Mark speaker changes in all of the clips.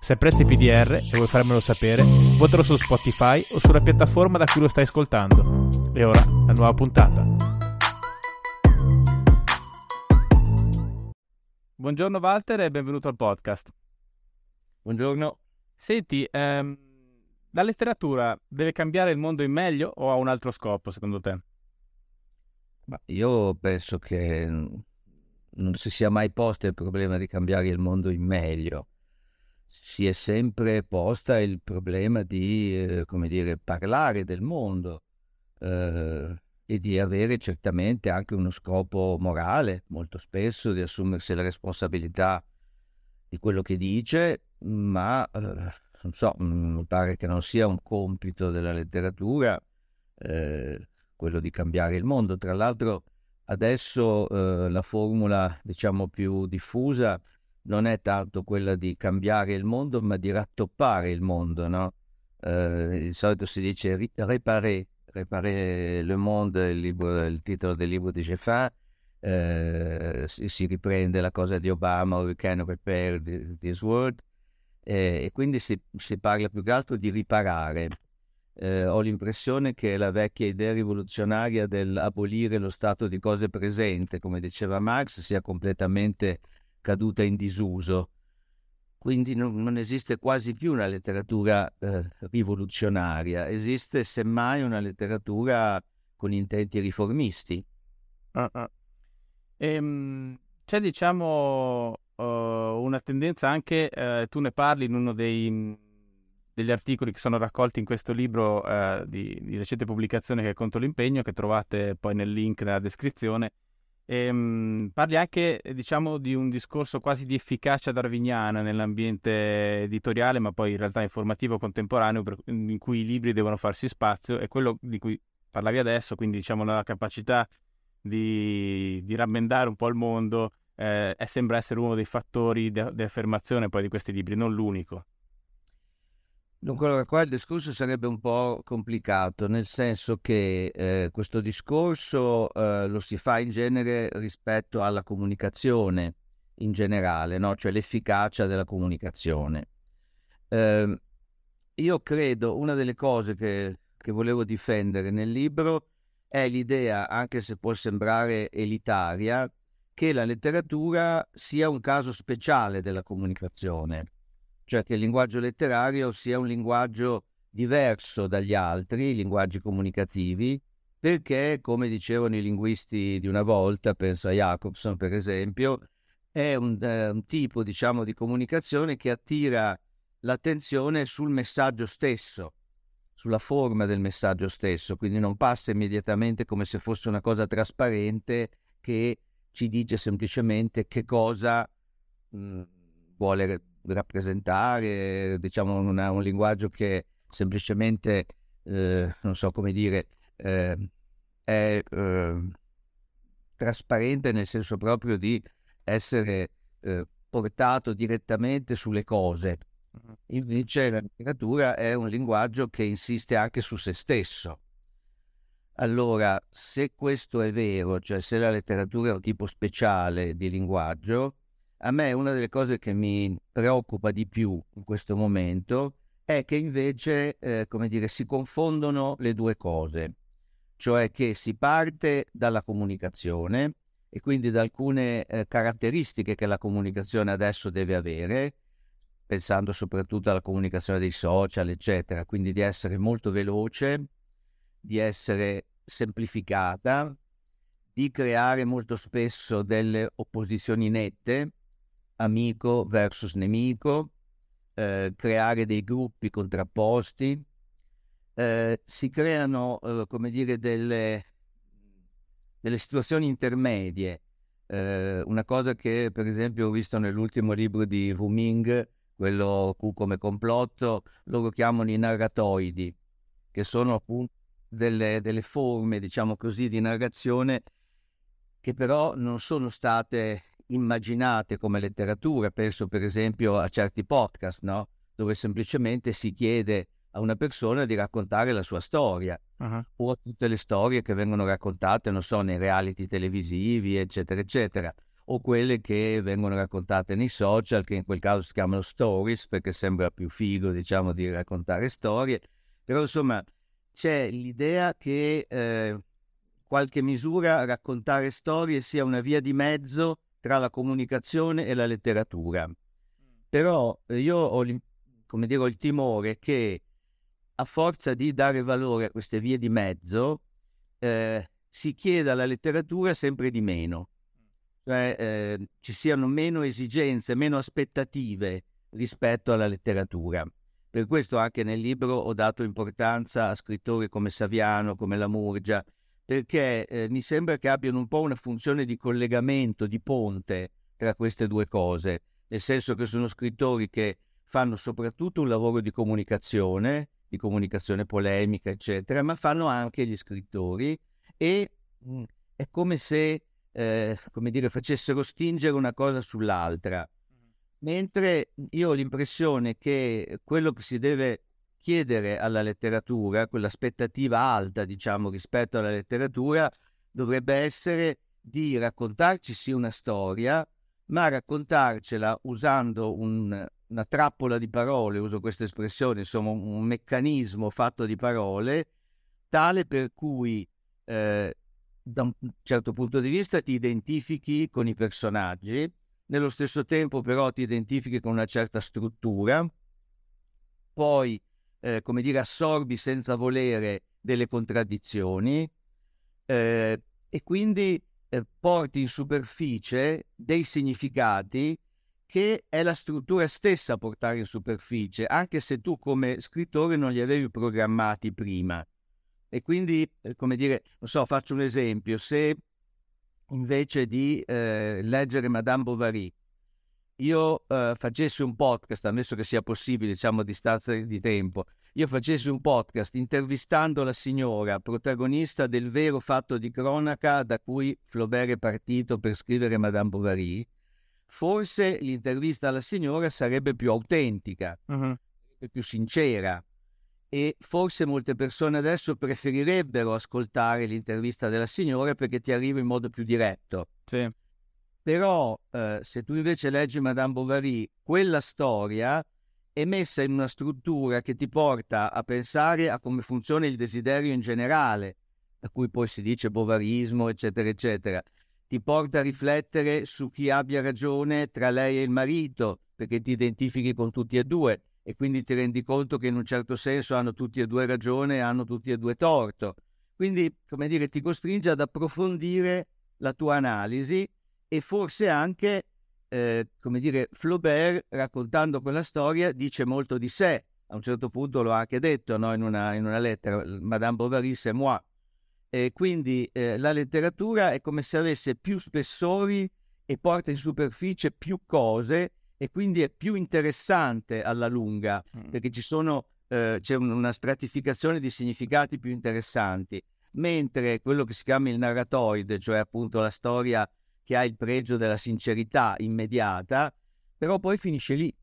Speaker 1: Se apprezzi PDR e vuoi farmelo sapere, votalo su Spotify o sulla piattaforma da cui lo stai ascoltando. E ora, la nuova puntata. Buongiorno Walter e benvenuto al podcast.
Speaker 2: Buongiorno.
Speaker 1: Senti, ehm, la letteratura deve cambiare il mondo in meglio o ha un altro scopo secondo te?
Speaker 2: Ma io penso che non si sia mai posto il problema di cambiare il mondo in meglio si è sempre posta il problema di, eh, come dire, parlare del mondo eh, e di avere certamente anche uno scopo morale, molto spesso di assumersi la responsabilità di quello che dice, ma eh, non so, mm, mi pare che non sia un compito della letteratura eh, quello di cambiare il mondo. Tra l'altro adesso eh, la formula, diciamo, più diffusa non è tanto quella di cambiare il mondo, ma di rattoppare il mondo, no? Eh, di solito si dice réparer, réparer le monde, il, libro, il titolo del libro di Jeffin, eh, si, si, riprende la cosa di Obama, We can repair this world, eh, e quindi si, si, parla più che altro di riparare. Eh, ho l'impressione che la vecchia idea rivoluzionaria dell'abolire lo stato di cose presente, come diceva Marx, sia completamente caduta in disuso. Quindi non, non esiste quasi più una letteratura eh, rivoluzionaria, esiste semmai una letteratura con intenti riformisti.
Speaker 1: Uh-uh. Ehm, c'è diciamo uh, una tendenza anche, uh, tu ne parli in uno dei, degli articoli che sono raccolti in questo libro uh, di, di recente pubblicazione che è Conto l'impegno, che trovate poi nel link nella descrizione, e, mh, parli anche, diciamo, di un discorso quasi di efficacia darwiniana nell'ambiente editoriale, ma poi in realtà informativo contemporaneo, per, in cui i libri devono farsi spazio, e quello di cui parlavi adesso, quindi diciamo la capacità di, di rammendare un po' il mondo, eh, sembra essere uno dei fattori di, di affermazione poi di questi libri, non l'unico.
Speaker 2: Dunque, qua il discorso sarebbe un po' complicato, nel senso che eh, questo discorso eh, lo si fa in genere rispetto alla comunicazione in generale, no? cioè l'efficacia della comunicazione. Eh, io credo una delle cose che, che volevo difendere nel libro è l'idea, anche se può sembrare elitaria, che la letteratura sia un caso speciale della comunicazione cioè che il linguaggio letterario sia un linguaggio diverso dagli altri linguaggi comunicativi, perché, come dicevano i linguisti di una volta, penso a Jacobson per esempio, è un, eh, un tipo diciamo, di comunicazione che attira l'attenzione sul messaggio stesso, sulla forma del messaggio stesso, quindi non passa immediatamente come se fosse una cosa trasparente che ci dice semplicemente che cosa mh, vuole rappresentare, diciamo una, un linguaggio che semplicemente, eh, non so come dire, eh, è eh, trasparente nel senso proprio di essere eh, portato direttamente sulle cose. Invece la letteratura è un linguaggio che insiste anche su se stesso. Allora, se questo è vero, cioè se la letteratura è un tipo speciale di linguaggio, a me una delle cose che mi preoccupa di più in questo momento è che invece, eh, come dire, si confondono le due cose, cioè che si parte dalla comunicazione e quindi da alcune eh, caratteristiche che la comunicazione adesso deve avere, pensando soprattutto alla comunicazione dei social, eccetera, quindi di essere molto veloce, di essere semplificata, di creare molto spesso delle opposizioni nette, amico versus nemico, eh, creare dei gruppi contrapposti, eh, si creano, eh, come dire, delle, delle situazioni intermedie. Eh, una cosa che, per esempio, ho visto nell'ultimo libro di Wu Ming, quello Q come complotto, loro chiamano i narratoidi, che sono appunto delle, delle forme, diciamo così, di narrazione che però non sono state immaginate come letteratura. Penso per esempio a certi podcast, no? dove semplicemente si chiede a una persona di raccontare la sua storia uh-huh. o a tutte le storie che vengono raccontate, non so, nei reality televisivi, eccetera, eccetera, o quelle che vengono raccontate nei social, che in quel caso si chiamano stories, perché sembra più figo, diciamo, di raccontare storie. Però, insomma, c'è l'idea che eh, qualche misura raccontare storie sia una via di mezzo tra la comunicazione e la letteratura. Però eh, io ho, come dire, ho il timore che a forza di dare valore a queste vie di mezzo eh, si chieda alla letteratura sempre di meno, cioè eh, ci siano meno esigenze, meno aspettative rispetto alla letteratura. Per questo anche nel libro ho dato importanza a scrittori come Saviano, come La Murgia, perché eh, mi sembra che abbiano un po' una funzione di collegamento, di ponte tra queste due cose, nel senso che sono scrittori che fanno soprattutto un lavoro di comunicazione, di comunicazione polemica, eccetera, ma fanno anche gli scrittori e mh, mm, è come se, eh, come dire, facessero stingere una cosa sull'altra. Mentre io ho l'impressione che quello che si deve chiedere alla letteratura, quell'aspettativa alta, diciamo, rispetto alla letteratura, dovrebbe essere di raccontarci sì una storia, ma raccontarcela usando un, una trappola di parole, uso questa espressione, insomma un, meccanismo fatto di parole, tale per cui eh, da un certo punto di vista ti identifichi con i personaggi, nello stesso tempo però ti identifichi con una certa struttura, poi, eh, come dire, assorbi senza volere delle contraddizioni eh, e quindi eh, porti in superficie dei significati che è la struttura stessa a portare in superficie, anche se tu come scrittore non li avevi programmati prima. E quindi, eh, come dire, non so, faccio un esempio, se invece di eh, leggere Madame Bovary, io eh, facessi un podcast, ammesso che sia possibile, diciamo a distanza di tempo, io facessi un podcast intervistando la signora, protagonista del vero fatto di cronaca da cui Flaubert è partito per scrivere Madame Bovary, forse l'intervista alla signora sarebbe più autentica, uh-huh. più sincera, e forse molte persone adesso preferirebbero ascoltare l'intervista della signora perché ti arriva in modo più diretto.
Speaker 1: Sì.
Speaker 2: Però eh, se tu invece leggi Madame Bovary, quella storia è messa in una struttura che ti porta a pensare a come funziona il desiderio in generale, da cui poi si dice bovarismo, eccetera, eccetera. Ti porta a riflettere su chi abbia ragione tra lei e il marito, perché ti identifichi con tutti e due e quindi ti rendi conto che in un certo senso hanno tutti e due ragione e hanno tutti e due torto. Quindi, come dire, ti costringe ad approfondire la tua analisi e forse anche, eh, come dire, Flaubert raccontando quella storia dice molto di sé. A un certo punto l'ho anche detto no? in, una, in, una, lettera, Madame Bovary c'est moi. E quindi eh, la letteratura è come se avesse più spessori e porta in superficie più cose e quindi è più interessante alla lunga mm. perché ci sono, eh, c'è una stratificazione di significati più interessanti, mentre quello che si chiama il narratoide, cioè appunto la storia che ha il pregio della sincerità immediata, però poi finisce lì.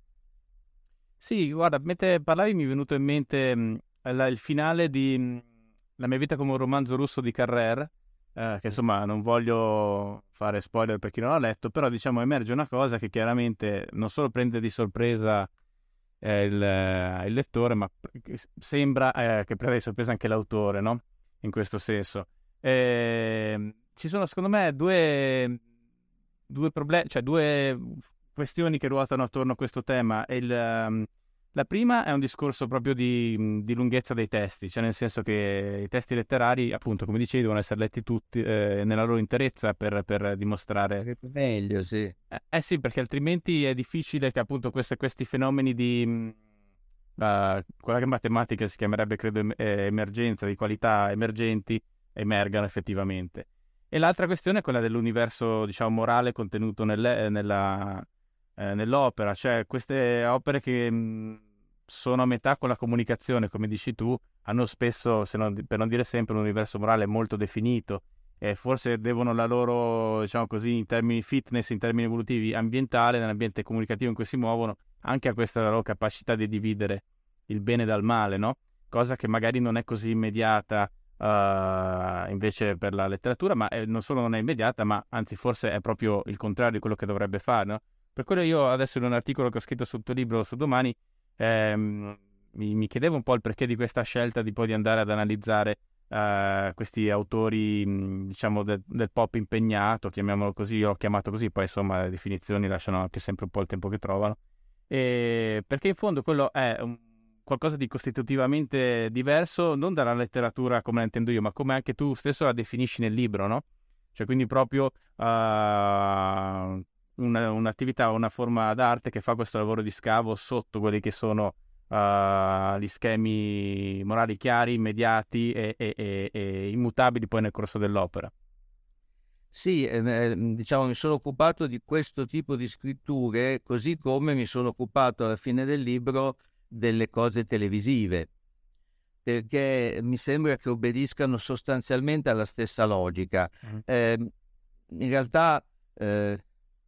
Speaker 1: Sì, guarda, mentre parlavi mi è venuto in mente mh, la, il finale di mh, La mia vita come un romanzo russo di Carrer, eh, che insomma non voglio fare spoiler per chi non l'ha letto, però diciamo emerge una cosa che chiaramente non solo prende di sorpresa eh, il, eh, il, lettore, ma sembra eh, che prenda di sorpresa anche l'autore, no? In questo senso. Ehm, ci sono secondo me due, due problemi, cioè due questioni che ruotano attorno a questo tema. Il, um, la prima è un discorso proprio di, di, lunghezza dei testi, cioè nel senso che i testi letterari, appunto, come dicevi, devono essere letti tutti eh, nella loro interezza per, per dimostrare...
Speaker 2: Meglio, sì.
Speaker 1: Eh, eh, sì, perché altrimenti è difficile che appunto queste, questi fenomeni di... Uh, quella che in matematica si chiamerebbe, credo, eh, emergenza, di qualità emergenti, emergano effettivamente. E l'altra questione è quella dell'universo, diciamo, morale contenuto nelle, nella, eh, nell'opera, cioè queste opere che mh, sono a metà con la comunicazione, come dici tu, hanno spesso, non, per non dire sempre, un universo morale molto definito e forse devono la loro, diciamo così, in termini fitness, in termini evolutivi, ambientale, nell'ambiente comunicativo in cui si muovono, anche a questa loro capacità di dividere il bene dal male, no? Cosa che magari non è così immediata uh, invece per la letteratura, ma è, non solo non è immediata, ma anzi forse è proprio il contrario di quello che dovrebbe fare, no? Per quello io adesso in un articolo che ho scritto sul tuo libro su domani ehm, mi, mi, chiedevo un po' il perché di questa scelta di poi di andare ad analizzare uh, questi autori, diciamo, del, del, pop impegnato, chiamiamolo così, io l'ho chiamato così, poi insomma le definizioni lasciano anche sempre un po' il tempo che trovano, e perché in fondo quello è un, qualcosa di costitutivamente diverso, non dalla letteratura come la intendo io, ma come anche tu stesso la definisci nel libro, no? Cioè quindi proprio uh, una, un'attività, una forma d'arte che fa questo lavoro di scavo sotto quelli che sono uh, gli schemi morali chiari, immediati e, e, e, e, immutabili poi nel corso dell'opera.
Speaker 2: Sì, eh, diciamo mi sono occupato di questo tipo di scritture, così come mi sono occupato alla fine del libro delle cose televisive, perché mi sembra che obbediscano sostanzialmente alla stessa logica. Mm. Eh, in realtà eh,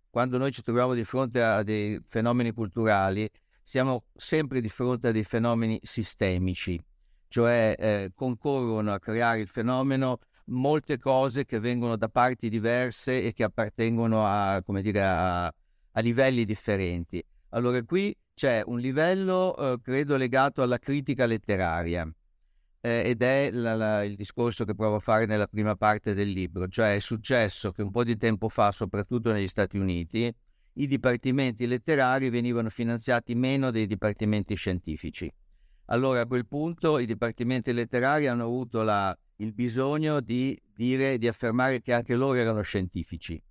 Speaker 2: quando noi ci troviamo di fronte a dei fenomeni culturali, siamo sempre di fronte a dei fenomeni sistemici, cioè eh, concorrono a creare il fenomeno molte cose che vengono da parti diverse e che appartengono a, dire, a, a livelli differenti. Allora qui c'è un livello, eh, credo, legato alla critica letteraria, eh, ed è la, la, il discorso che provo a fare nella prima parte del libro, cioè è successo che un po' di tempo fa, soprattutto negli Stati Uniti, i dipartimenti letterari venivano finanziati meno dei dipartimenti scientifici. Allora a quel punto i dipartimenti letterari hanno avuto la, il bisogno di dire, di affermare che anche loro erano scientifici.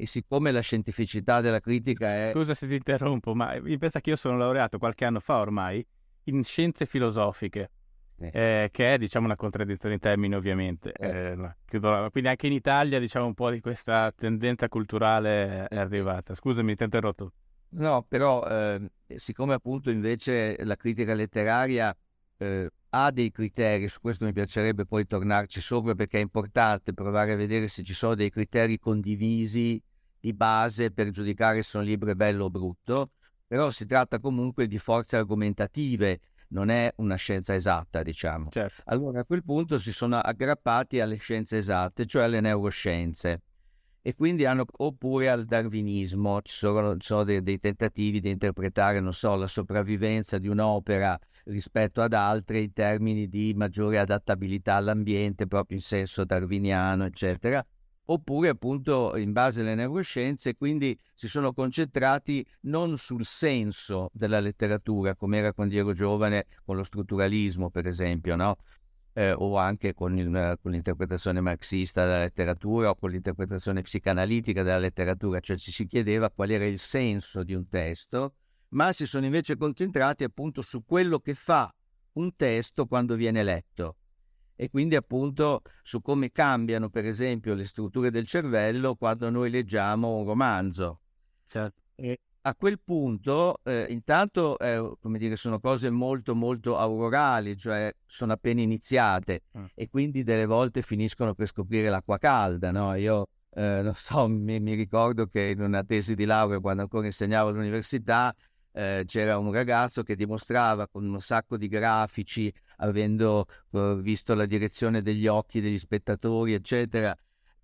Speaker 2: E siccome la scientificità della critica è...
Speaker 1: Scusa se ti interrompo, ma pensa che io sono laureato qualche anno fa ormai in scienze filosofiche eh, che è diciamo una contraddizione in termini ovviamente. Eh. Eh, quindi anche in Italia diciamo un po' di questa tendenza culturale è arrivata. Scusami, ti ho interrotto.
Speaker 2: No, però eh, siccome appunto invece la critica letteraria eh, ha dei criteri, su questo mi piacerebbe poi tornarci sopra perché è importante provare a vedere se ci sono dei criteri condivisi di base per giudicare se un libro è bello o brutto, però si tratta comunque di forze argomentative non è una scienza esatta, diciamo. Certo. Allora a quel punto si sono aggrappati alle scienze esatte, cioè alle neuroscienze. E quindi hanno, oppure al darwinismo, ci sono, ci sono dei, dei, tentativi di interpretare, non so, la sopravvivenza di un'opera rispetto ad altre in termini di maggiore adattabilità all'ambiente, proprio in senso darwiniano, eccetera oppure appunto in base alle neuroscienze, quindi si sono concentrati non sul senso della letteratura, come era quando ero giovane con lo strutturalismo, per esempio, no? Eh, o anche con, il, con, l'interpretazione marxista della letteratura o con l'interpretazione psicanalitica della letteratura, cioè ci si chiedeva qual era il senso di un testo, ma si sono invece concentrati appunto su quello che fa un testo quando viene letto e quindi appunto su come cambiano per esempio le strutture del cervello quando noi leggiamo un romanzo. Certo. E a quel punto eh, intanto eh, come dire, sono cose molto molto aurorali, cioè sono appena iniziate mm. e quindi delle volte finiscono per scoprire l'acqua calda. No? Io eh, non so, mi, mi, ricordo che in una tesi di laurea quando ancora insegnavo all'università eh, c'era un ragazzo che dimostrava con un sacco di grafici avendo uh, visto la direzione degli occhi degli spettatori, eccetera,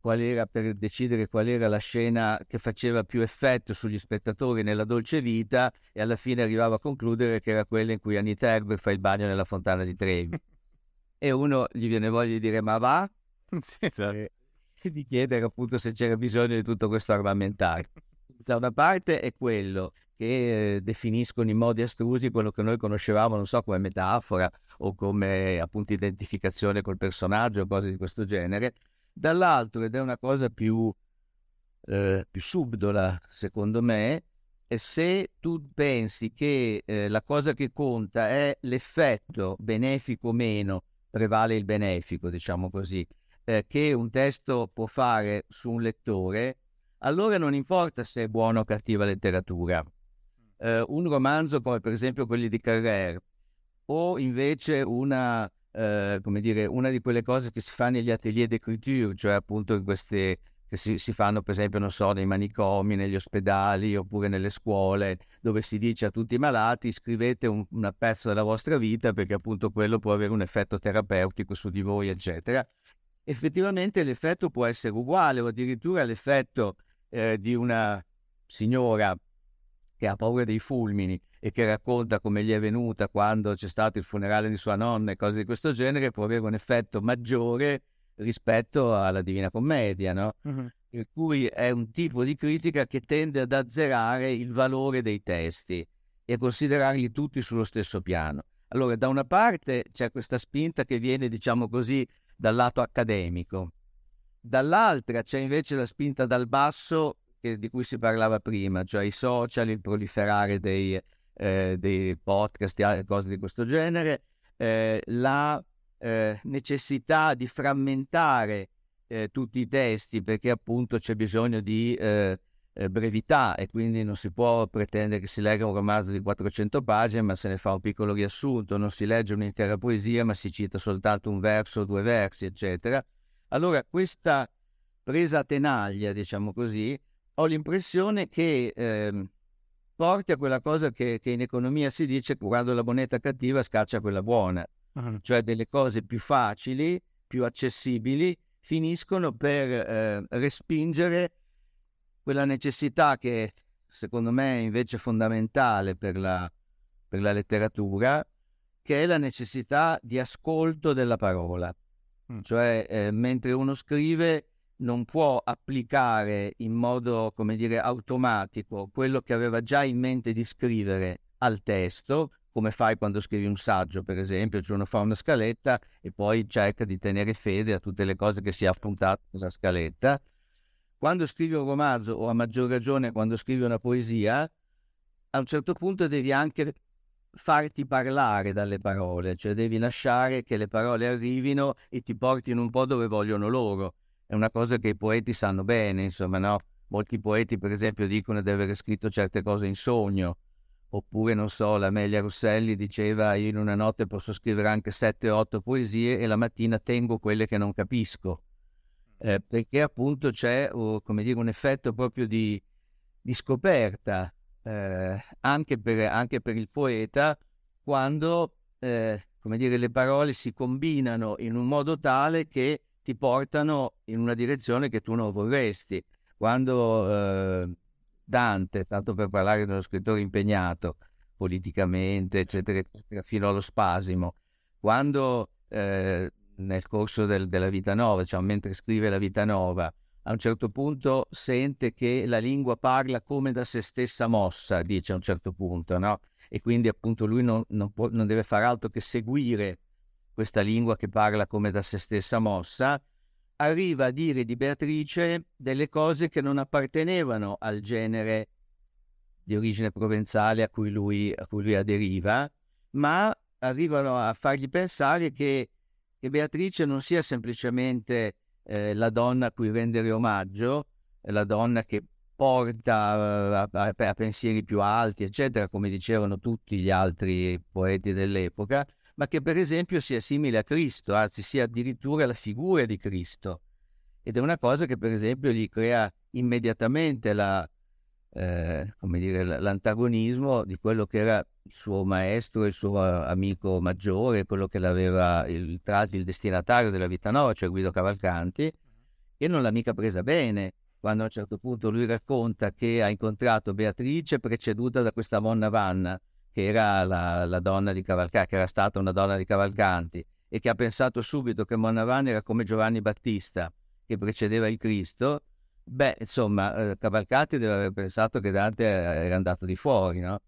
Speaker 2: qual era per decidere qual era la scena che faceva più effetto sugli spettatori nella dolce vita e alla fine arrivava a concludere che era quella in cui Anita Herbert fa il bagno nella fontana di Trevi. e uno gli viene voglia di dire ma va? Esatto. e di chiedere appunto se c'era bisogno di tutto questo armamentario. Da una parte è quello che eh, definiscono in modi astrusi quello che noi conoscevamo, non so, come metafora o come appunto identificazione col personaggio o cose di questo genere, dall'altro, ed è una cosa più, eh, più subdola secondo me, se tu pensi che eh, la cosa che conta è l'effetto benefico o meno, prevale il benefico, diciamo così, eh, che un testo può fare su un lettore, allora non importa se è buona o cattiva letteratura, eh, un romanzo come per esempio quelli di Carrère o invece una, eh, come dire, una di quelle cose che si fa negli atelier d'écriture, cioè appunto in queste che si, si, fanno per esempio, non so, nei manicomi, negli ospedali oppure nelle scuole, dove si dice a tutti i malati scrivete un, una pezzo della vostra vita perché appunto quello può avere un effetto terapeutico su di voi, eccetera. Effettivamente l'effetto può essere uguale o addirittura l'effetto eh, di una signora che ha paura dei fulmini e che racconta come gli è venuta quando c'è stato il funerale di sua nonna e cose di questo genere, può avere un effetto maggiore rispetto alla Divina Commedia, no? Uh-huh. Per cui è un tipo di critica che tende ad azzerare il valore dei testi e a considerarli tutti sullo stesso piano. Allora, da una parte c'è questa spinta che viene, diciamo così, dal lato accademico, dall'altra c'è invece la spinta dal basso che, di cui si parlava prima, cioè i social, il proliferare dei, eh, dei podcast e cose di questo genere, eh, la eh, necessità di frammentare eh, tutti i testi perché appunto c'è bisogno di eh, eh, brevità e quindi non si può pretendere che si legga un romanzo di 400 pagine ma se ne fa un piccolo riassunto, non si legge un'intera poesia ma si cita soltanto un verso o due versi, eccetera. Allora questa presa a tenaglia, diciamo così, ho l'impressione che eh, porti a quella cosa che, che in economia si dice quando la moneta cattiva scaccia quella buona uh-huh. cioè delle cose più facili, più accessibili, finiscono per eh, respingere quella necessità che secondo me è invece fondamentale per la, per la letteratura, che è la necessità di ascolto della parola. Mm. Cioè, eh, mentre uno scrive, non può applicare in modo, come dire, automatico quello che aveva già in mente di scrivere al testo, come fai quando scrivi un saggio, per esempio, cioè uno fa una scaletta e poi cerca di tenere fede a tutte le cose che si è appuntato nella scaletta. Quando scrivi un romanzo, o a maggior ragione quando scrivi una poesia, a un certo punto devi anche farti parlare dalle parole, cioè devi lasciare che le parole arrivino e ti portino un po' dove vogliono loro. È una cosa che i poeti sanno bene, insomma, no? Molti poeti, per esempio, dicono di aver scritto certe cose in sogno Oppure, non so, l'Amelia Rosselli diceva io in una notte posso scrivere anche sette o otto poesie e la mattina tengo quelle che non capisco. Eh, perché appunto c'è, oh, come dire, un effetto proprio di, di scoperta eh, anche, per, anche, per, il poeta quando, eh, come dire, le parole si combinano in un modo tale che ti portano in una direzione che tu non vorresti. Quando eh, Dante, tanto per parlare di uno scrittore impegnato politicamente, eccetera, eccetera, fino allo spasimo, quando eh, nel corso del, della vita nova, diciamo, mentre scrive la vita nova, a un certo punto sente che la lingua parla come da se stessa mossa, dice a un certo punto, no? E quindi appunto lui non, non, può, non deve fare altro che seguire questa lingua che parla come da se stessa mossa arriva a dire di Beatrice delle cose che non appartenevano al genere di origine provenzale a cui lui, a cui lui aderiva, ma arrivano a fargli pensare che, che Beatrice non sia semplicemente eh, la donna a cui rendere omaggio, la donna che porta uh, a, a, pensieri più alti, eccetera, come dicevano tutti gli altri poeti dell'epoca, ma che per esempio sia simile a Cristo, anzi sia addirittura la figura di Cristo. Ed è una cosa che per esempio gli crea immediatamente la, eh, dire, l'antagonismo di quello che era il suo maestro, il suo amico maggiore, quello che l'aveva il, il destinatario della vita nuova, cioè Guido Cavalcanti, e non l'ha mica presa bene quando a un certo punto lui racconta che ha incontrato Beatrice preceduta da questa Monna Vanna, che era la, la, donna di Cavalcanti, che era stata una donna di Cavalcanti, e che ha pensato subito che Monnavan era come Giovanni Battista, che precedeva il Cristo, beh, insomma, eh, Cavalcanti deve aver pensato che Dante era andato di fuori, no?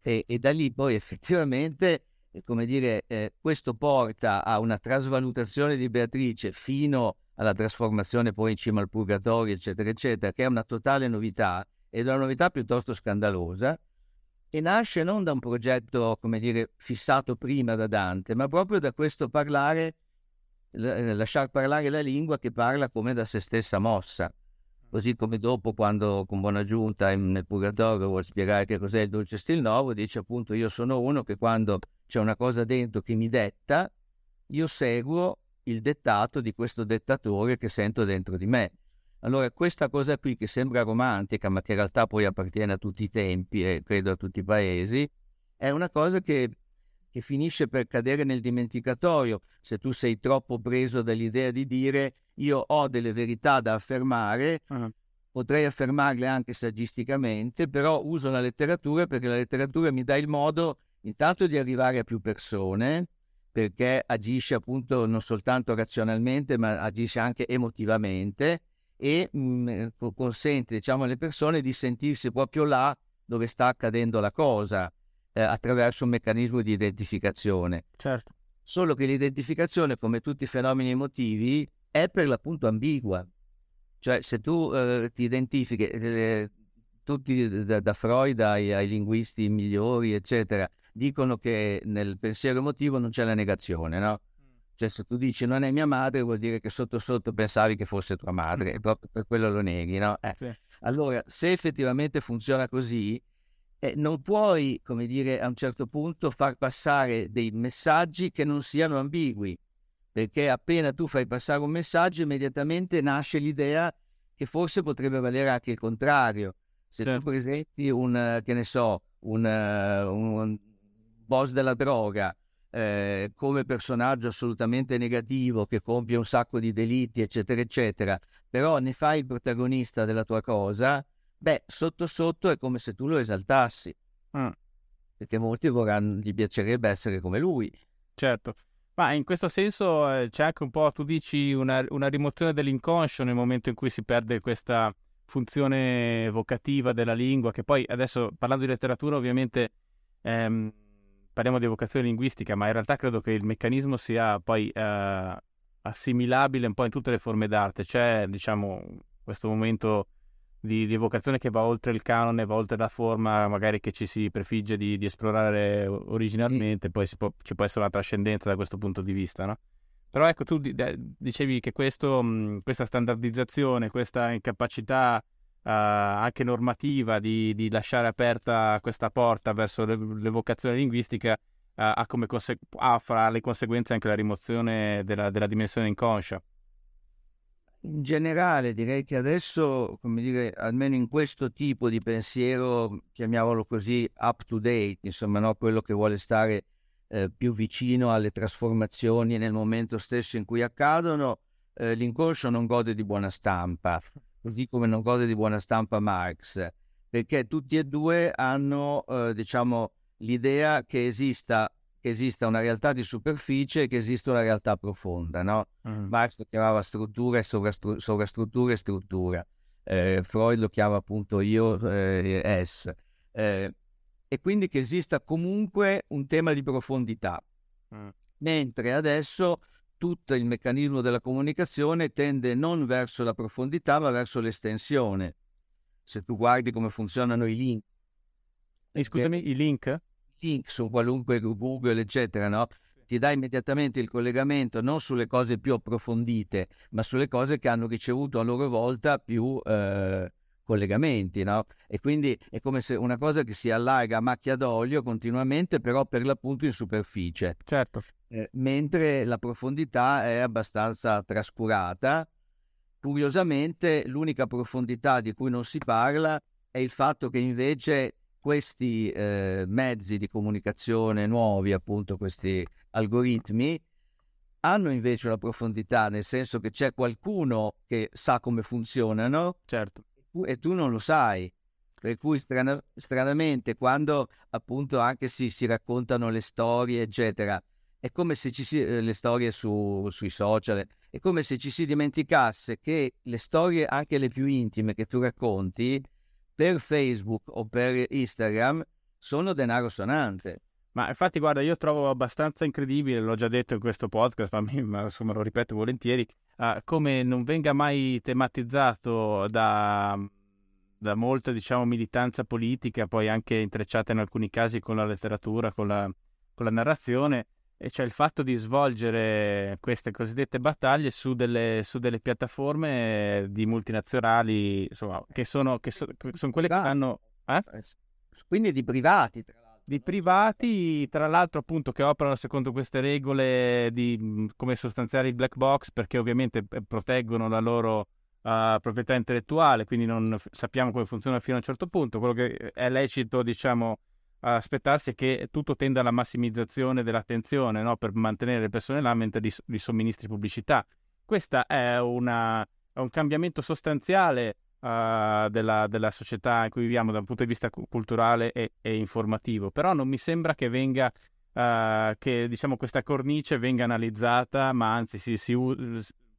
Speaker 2: E, e da lì poi effettivamente, eh, come dire, eh, questo porta a una trasvalutazione di Beatrice fino alla trasformazione poi in cima al purgatorio, eccetera, eccetera, che è una totale novità, ed è una novità piuttosto scandalosa, e nasce non da un progetto, come dire, fissato prima da Dante, ma proprio da questo parlare, lasciar parlare la lingua che parla come da se stessa mossa. Così come dopo, quando con buona giunta nel purgatorio vuole spiegare che cos'è il dolce stil nuovo, dice appunto io sono uno che quando c'è una cosa dentro che mi detta, io seguo il dettato di questo dettatore che sento dentro di me. Allora, questa cosa qui che sembra romantica, ma che in realtà poi appartiene a tutti i tempi e credo a tutti i paesi, è una cosa che, che finisce per cadere nel dimenticatoio se tu sei troppo preso dall'idea di dire io ho delle verità da affermare, uh-huh. potrei affermarle anche saggisticamente, però uso la letteratura perché la letteratura mi dà il modo intanto di arrivare a più persone, perché agisce appunto non soltanto razionalmente, ma agisce anche emotivamente e mh, mm, consente diciamo, alle persone di sentirsi proprio là dove sta accadendo la cosa eh, attraverso un meccanismo di identificazione.
Speaker 1: Certo.
Speaker 2: Solo che l'identificazione, come tutti i fenomeni emotivi, è per l'appunto ambigua. Cioè, se tu eh, ti identifichi, eh, tutti da, da Freud ai, ai, linguisti migliori, eccetera, dicono che nel pensiero emotivo non c'è la negazione, no? Cioè, se tu dici non è mia madre, vuol dire che sotto sotto pensavi che fosse tua madre, e proprio per quello lo neghi, no? Eh. Sì. Allora, se effettivamente funziona così, eh, non puoi, come dire, a un certo punto far passare dei messaggi che non siano ambigui perché appena tu fai passare un messaggio immediatamente nasce l'idea che forse potrebbe valere anche il contrario. Se certo. tu presenti un, che ne so, un, un boss della droga eh, come personaggio assolutamente negativo che compie un sacco di delitti, eccetera, eccetera, però ne fai il protagonista della tua cosa, beh, sotto sotto è come se tu lo esaltassi. Mm. Perché molti vorranno, gli piacerebbe essere come lui.
Speaker 1: Certo. Ma in questo senso eh, c'è anche un po', tu dici, una, una, rimozione dell'inconscio nel momento in cui si perde questa funzione evocativa della lingua, che poi adesso parlando di letteratura ovviamente ehm, parliamo di evocazione linguistica, ma in realtà credo che il meccanismo sia poi eh, assimilabile un po' in tutte le forme d'arte. C'è, diciamo, questo momento di, di, evocazione che va oltre il canone, va oltre la forma magari che ci si prefigge di, di esplorare originalmente, poi può, ci può essere una trascendenza da questo punto di vista, no? Però ecco, tu dicevi che questo, questa standardizzazione, questa incapacità uh, anche normativa di, di, lasciare aperta questa porta verso l'evocazione linguistica uh, ha, come conse- ha fra le conseguenze anche la rimozione della, della dimensione inconscia
Speaker 2: in generale direi che adesso, come dire, almeno in questo tipo di pensiero, chiamiamolo così, up to date, insomma, no? quello che vuole stare eh, più vicino alle trasformazioni nel momento stesso in cui accadono, eh, l'inconscio non gode di buona stampa, così come non gode di buona stampa Marx, perché tutti e due hanno, eh, diciamo, l'idea che esista che esista una realtà di superficie e che esista una realtà profonda. No? Mm. Marx lo chiamava struttura e sovrastru- sovrastruttura e struttura, eh, Freud lo chiama appunto io eh, es. Eh, e quindi che esista comunque un tema di profondità. Mm. Mentre adesso tutto il meccanismo della comunicazione tende non verso la profondità ma verso l'estensione. Se tu guardi come funzionano i link.
Speaker 1: E scusami, i link?
Speaker 2: link su qualunque Google, eccetera, no? ti dà immediatamente il collegamento non sulle cose più approfondite, ma sulle cose che hanno ricevuto a loro volta più eh, collegamenti, no? E quindi è come se una cosa che si allarga a macchia d'olio continuamente, però per l'appunto in superficie.
Speaker 1: Certo.
Speaker 2: Eh, mentre la profondità è abbastanza trascurata. Curiosamente, l'unica profondità di cui non si parla è il fatto che invece questi eh, mezzi di comunicazione nuovi, appunto questi algoritmi, hanno invece una profondità, nel senso che c'è qualcuno che sa come funzionano
Speaker 1: certo.
Speaker 2: Tu, e tu non lo sai. Per cui strana, stranamente quando appunto anche si, si, raccontano le storie, eccetera, è come se ci si, eh, le storie su, sui social, è come se ci si dimenticasse che le storie, anche le più intime che tu racconti, per Facebook o per Instagram sono denaro sonante.
Speaker 1: Ma infatti, guarda, io trovo abbastanza incredibile, l'ho già detto in questo podcast, ma, mi, ma insomma lo ripeto volentieri, uh, come non venga mai tematizzato da, da molta, diciamo, militanza politica, poi anche intrecciata in alcuni casi con la letteratura, con la, con la narrazione, e cioè il fatto di svolgere queste cosiddette battaglie su delle, su delle piattaforme di multinazionali, insomma, che sono, che so, che sono quelle che hanno... Eh?
Speaker 2: eh quindi di privati, tra l'altro.
Speaker 1: Di privati, tra l'altro, appunto, che operano secondo queste regole di come sostanziare il black box, perché ovviamente eh, proteggono la loro uh, proprietà intellettuale, quindi non sappiamo come funziona fino a un certo punto. Quello che è lecito, diciamo, aspettarsi è che tutto tenda alla massimizzazione dell'attenzione no? per mantenere le persone là mentre li, li somministri pubblicità. Questo è, è, un cambiamento sostanziale uh, della, della, società in cui viviamo da un punto di vista culturale e, e informativo, però non mi sembra che venga uh, che diciamo, questa cornice venga analizzata, ma anzi si, si,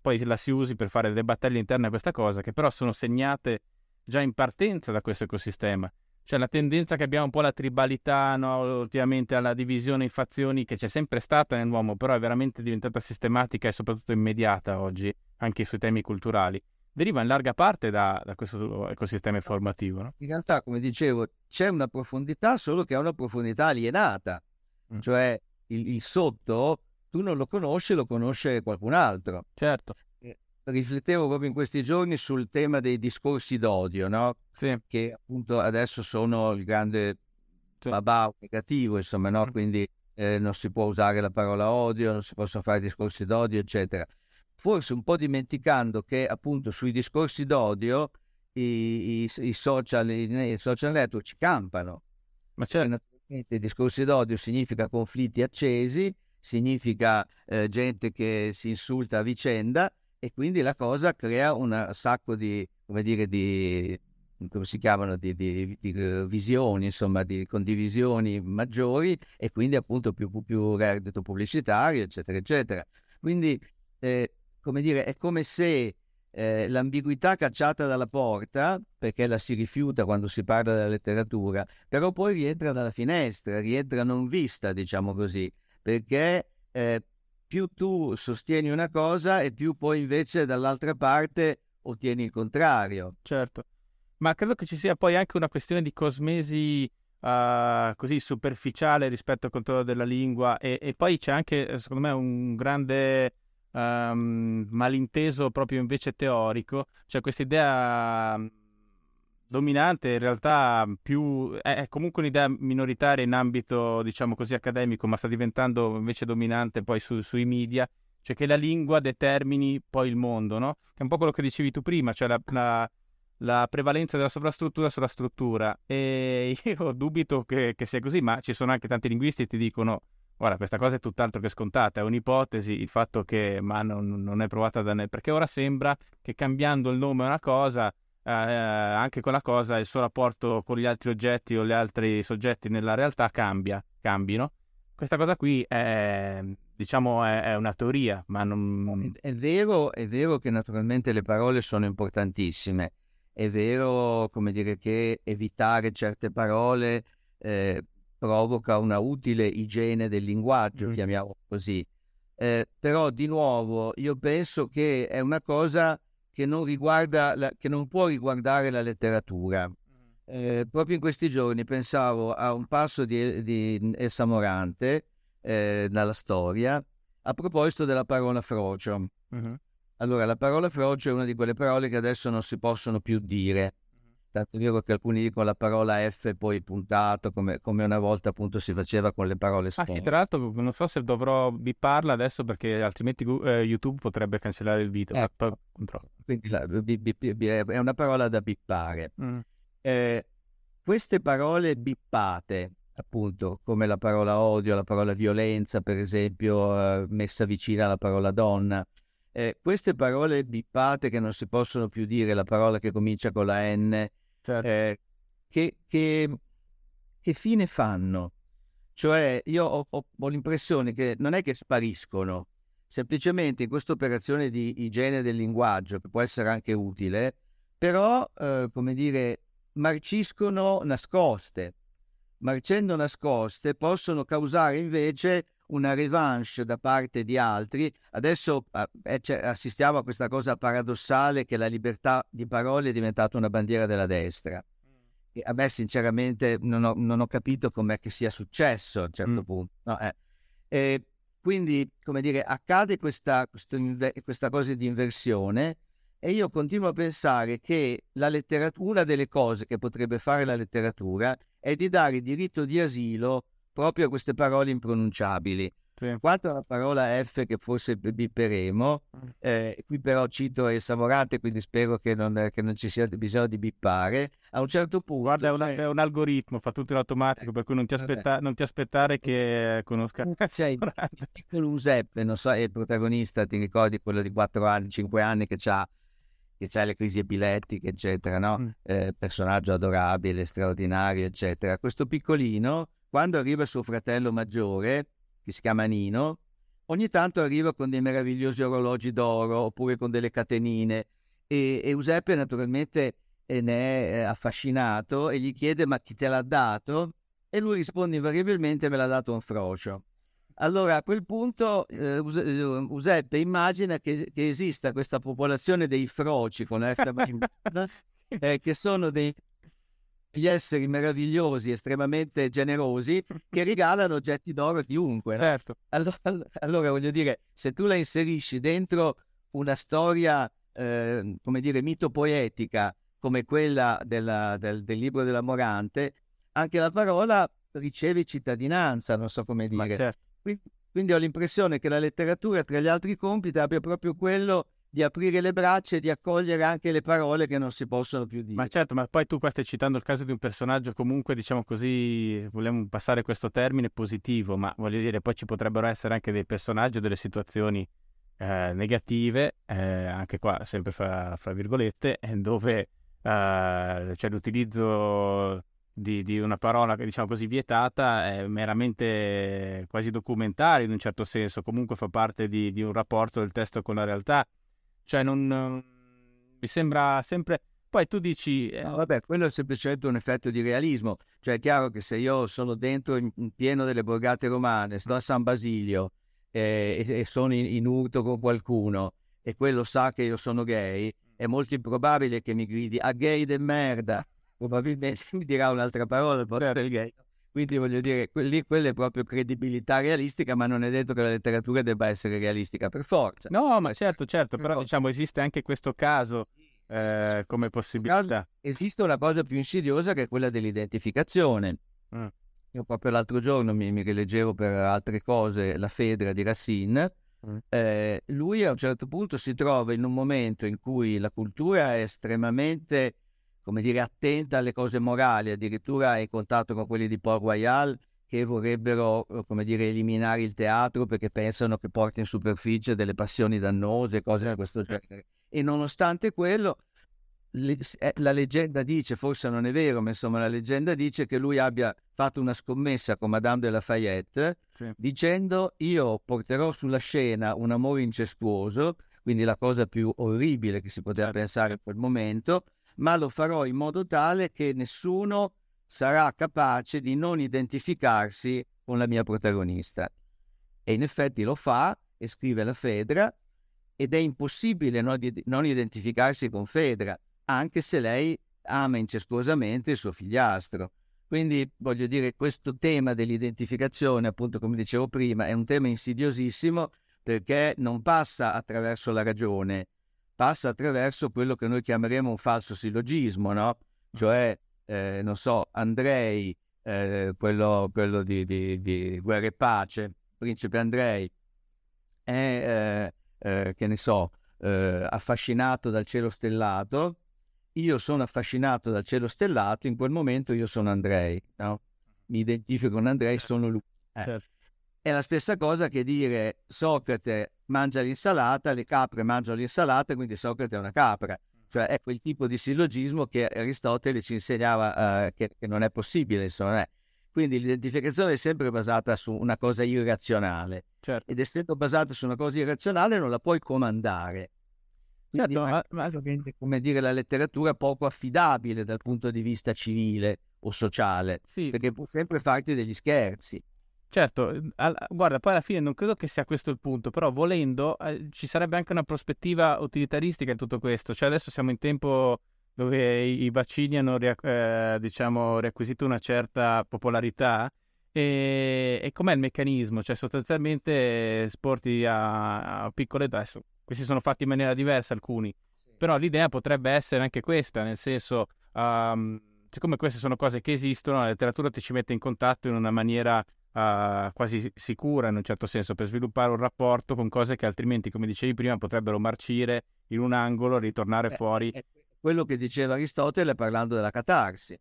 Speaker 1: poi la si usi per fare delle battaglie interne a questa cosa, che però sono segnate già in partenza da questo ecosistema cioè la tendenza che abbiamo un po' la tribalità, no? ultimamente alla divisione in fazioni che c'è sempre stata nell'uomo, però è veramente diventata sistematica e soprattutto immediata oggi, anche sui temi culturali, deriva in larga parte da, da questo ecosistema informativo. No?
Speaker 2: In realtà, come dicevo, c'è una profondità, solo che è una profondità alienata, mm. cioè il, il sotto tu non lo conosci, lo conosce qualcun altro.
Speaker 1: Certo
Speaker 2: riflettevo proprio in questi giorni sul tema dei discorsi d'odio, no?
Speaker 1: Sì.
Speaker 2: Che appunto adesso sono il grande sì. babà negativo, insomma, no? Mm. Quindi eh, non si può usare la parola odio, non si possono fare discorsi d'odio, eccetera. Forse un po' dimenticando che appunto sui discorsi d'odio i, i, i, social, i, social network ci campano.
Speaker 1: Ma certo.
Speaker 2: naturalmente i discorsi d'odio significa conflitti accesi, significa eh, gente che si insulta a vicenda e quindi la cosa crea un sacco di, come dire, di, come si chiamano, di, di, di uh, visioni, insomma, di condivisioni maggiori e quindi appunto più, più, più reddito pubblicitario, eccetera, eccetera. Quindi, eh, come dire, è come se eh, l'ambiguità cacciata dalla porta, perché la si rifiuta quando si parla della letteratura, però poi rientra dalla finestra, rientra non vista, diciamo così, perché eh, più tu sostieni una cosa e più poi invece dall'altra parte ottieni il contrario.
Speaker 1: Certo, ma credo che ci sia poi anche una questione di cosmesi uh, così superficiale rispetto al controllo della lingua e, e, poi c'è anche secondo me un grande um, malinteso proprio invece teorico, cioè questa idea dominante, in realtà più, è comunque un'idea minoritaria in ambito, diciamo così, accademico, ma sta diventando invece dominante poi su, sui media, cioè che la lingua determini poi il mondo, no? Che è un po' quello che dicevi tu prima, cioè la, la, la prevalenza della sovrastruttura sulla struttura. E io dubito che, che, sia così, ma ci sono anche tanti linguisti che ti dicono, guarda, questa cosa è tutt'altro che scontata, è un'ipotesi, il fatto che, ma non, non è provata da nessuno, perché ora sembra che cambiando il nome a una cosa eh, anche quella cosa, il suo rapporto con gli altri oggetti o gli altri soggetti nella realtà cambia, cambino. Questa cosa qui è, diciamo, è, è una teoria, ma non...
Speaker 2: È vero, è vero che naturalmente le parole sono importantissime. È vero, come dire, che evitare certe parole eh, provoca una utile igiene del linguaggio, mm. chiamiamolo così. Eh, però, di nuovo, io penso che è una cosa che non, riguarda la, che non può riguardare la letteratura. Mm. Eh, proprio in questi giorni pensavo a un passo di, di Elsa Morante eh, nella storia a proposito della parola frocio. Uh-huh. Allora, la parola frocio è una di quelle parole che adesso non si possono più dire tanto è vero che alcuni dicono la parola F poi puntato, come, come una volta appunto si faceva con le parole
Speaker 1: sponde. Ah, sì, tra l'altro non so se dovrò bipparla adesso perché altrimenti eh, YouTube potrebbe cancellare il video.
Speaker 2: Eh, poi, quindi la, bi, bi, bi, è una parola da bippare. Mm. Eh, queste parole bippate, appunto, come la parola odio, la parola violenza, per esempio, eh, messa vicina alla parola donna, eh, queste parole bippate che non si possono più dire, la parola che comincia con la N, certo. eh, che, che, che, fine fanno? Cioè, io ho, ho, ho, l'impressione che non è che spariscono, semplicemente in questa operazione di igiene del linguaggio, che può essere anche utile, però, eh, come dire, marciscono nascoste. Marcendo nascoste possono causare invece una revanche da parte di altri. Adesso eh, cioè, assistiamo a questa cosa paradossale che la libertà di parole è diventata una bandiera della destra. Mm. E a me sinceramente non ho, non ho capito com'è che sia successo a un certo mm. punto. No, eh. e, quindi, come dire, accade questa, questa cosa di inversione e io continuo a pensare che la letteratura, una delle cose che potrebbe fare la letteratura è di dare diritto di asilo proprio a queste parole impronunciabili. Sì. Quanto alla parola F che forse bipperemo, mm. eh, qui però cito il Samorante, quindi spero che non, che non, ci sia bisogno di bippare. A un certo punto...
Speaker 1: Guarda, è, una, è un algoritmo, fa tutto in automatico, eh, per cui non ti, aspetta, non ti aspettare che conosca...
Speaker 2: C'è il piccolo Giuseppe, non so, è il protagonista, ti ricordi quello di 4 anni, 5 anni che ha che c'è le crisi epilettiche, eccetera, no? Mm. Eh, personaggio adorabile, straordinario, eccetera. Questo piccolino, quando arriva suo fratello maggiore, che si chiama Nino, ogni tanto arriva con dei meravigliosi orologi d'oro oppure con delle catenine e, e Giuseppe naturalmente eh, ne è eh, affascinato e gli chiede ma chi te l'ha dato? E lui risponde invariabilmente me l'ha dato un frocio. Allora a quel punto eh, Giuseppe immagina che, che, esista questa popolazione dei froci con F eh, che sono dei gli esseri meravigliosi, estremamente generosi, che regalano oggetti d'oro a chiunque. No?
Speaker 1: Certo.
Speaker 2: Allora, allora, voglio dire, se tu la inserisci dentro una storia, eh, come dire, mitopoetica, come quella della, del, del, libro della Morante, anche la parola riceve cittadinanza, non so come dire.
Speaker 1: Certo.
Speaker 2: Quindi, quindi ho l'impressione che la letteratura, tra gli altri compiti, abbia proprio quello di aprire le braccia e di accogliere anche le parole che non si possono più dire.
Speaker 1: Ma certo, ma poi tu qua stai citando il caso di un personaggio comunque, diciamo così, vogliamo passare questo termine positivo, ma voglio dire, poi ci potrebbero essere anche dei personaggi o delle situazioni eh, negative, eh, anche qua sempre fra, fra virgolette, dove eh, c'è l'utilizzo di, di, una parola, diciamo così, vietata è meramente quasi documentario in un certo senso, comunque fa parte di, di un rapporto del testo con la realtà. Cioè, non, mi sembra sempre... Poi tu dici...
Speaker 2: Eh... No, vabbè, quello è semplicemente un effetto di realismo. Cioè, è chiaro che se io sono dentro in, in pieno delle borgate romane, sto a San Basilio eh, e, e, sono in, in urto con qualcuno e quello sa che io sono gay, è molto improbabile che mi gridi a gay de merda probabilmente mi dirà un'altra parola, può essere certo. gay. Quindi voglio dire, lì quella è proprio credibilità realistica, ma non è detto che la letteratura debba essere realistica per forza.
Speaker 1: No, ma certo, certo, però diciamo esiste anche questo caso eh, come possibilità.
Speaker 2: Esiste una cosa più insidiosa che è quella dell'identificazione. Mm. Io proprio l'altro giorno mi, mi rileggevo per altre cose la Fedra di Racine. Mm. Eh, lui a un certo punto si trova in un momento in cui la cultura è estremamente come dire, attenta alle cose morali, addirittura è in contatto con quelli di Port Royal che vorrebbero, eh, come dire, eliminare il teatro perché pensano che porti in superficie delle passioni dannose, cose di questo genere. E nonostante quello, eh, la leggenda dice, forse non è vero, ma insomma la leggenda dice che lui abbia fatto una scommessa con Madame de Lafayette sì. dicendo io porterò sulla scena un amore incestuoso, quindi la cosa più orribile che si poteva certo. pensare in quel momento, ma lo farò in modo tale che nessuno sarà capace di non identificarsi con la mia protagonista. E in effetti lo fa e scrive la Fedra ed è impossibile non, non identificarsi con Fedra, anche se lei ama incestuosamente il suo figliastro. Quindi voglio dire, questo tema dell'identificazione, appunto come dicevo prima, è un tema insidiosissimo perché non passa attraverso la ragione, passa attraverso quello che noi chiameremo un falso sillogismo, no? Cioè, eh, non so, Andrei, eh, quello, quello di, di, di, Guerra e Pace, principe Andrei, è, eh, eh che ne so, eh, affascinato dal cielo stellato, io sono affascinato dal cielo stellato, in quel momento io sono Andrei, no? Mi identifico con Andrei, certo. sono lui. Eh. Certo. È la stessa cosa che dire Socrate mangia l'insalata, le capre mangiano l'insalata, quindi Socrate è una capra. Cioè è quel tipo di sillogismo che Aristotele ci insegnava uh, che, che, non è possibile, insomma. Eh. Quindi l'identificazione è sempre basata su una cosa irrazionale.
Speaker 1: Certo.
Speaker 2: Ed essendo basata su una cosa irrazionale non la puoi comandare. Quindi certo, ma, ma... rende, come dire, la letteratura poco affidabile dal punto di vista civile o sociale, sì. perché può sempre farti degli scherzi.
Speaker 1: Certo, ehm, al, guarda, poi alla fine non credo che sia questo il punto, però volendo eh, ci sarebbe anche una prospettiva utilitaristica in tutto questo. Cioè adesso siamo in tempo dove i, i vaccini hanno eh, diciamo, riacquisito una certa popolarità E, e com'è il meccanismo? Cioè, sostanzialmente sporti a, a piccole adesso, questi sono fatti in maniera diversa alcuni, però l'idea potrebbe essere anche questa, nel senso, um, siccome queste sono cose che esistono, la letteratura ti ci mette in contatto in una maniera uh, quasi sicura, in un certo senso, per sviluppare un rapporto con cose che altrimenti, come dicevi prima, potrebbero marcire in un angolo, ritornare
Speaker 2: Beh,
Speaker 1: fuori.
Speaker 2: È quello che diceva Aristotele parlando della catarsi.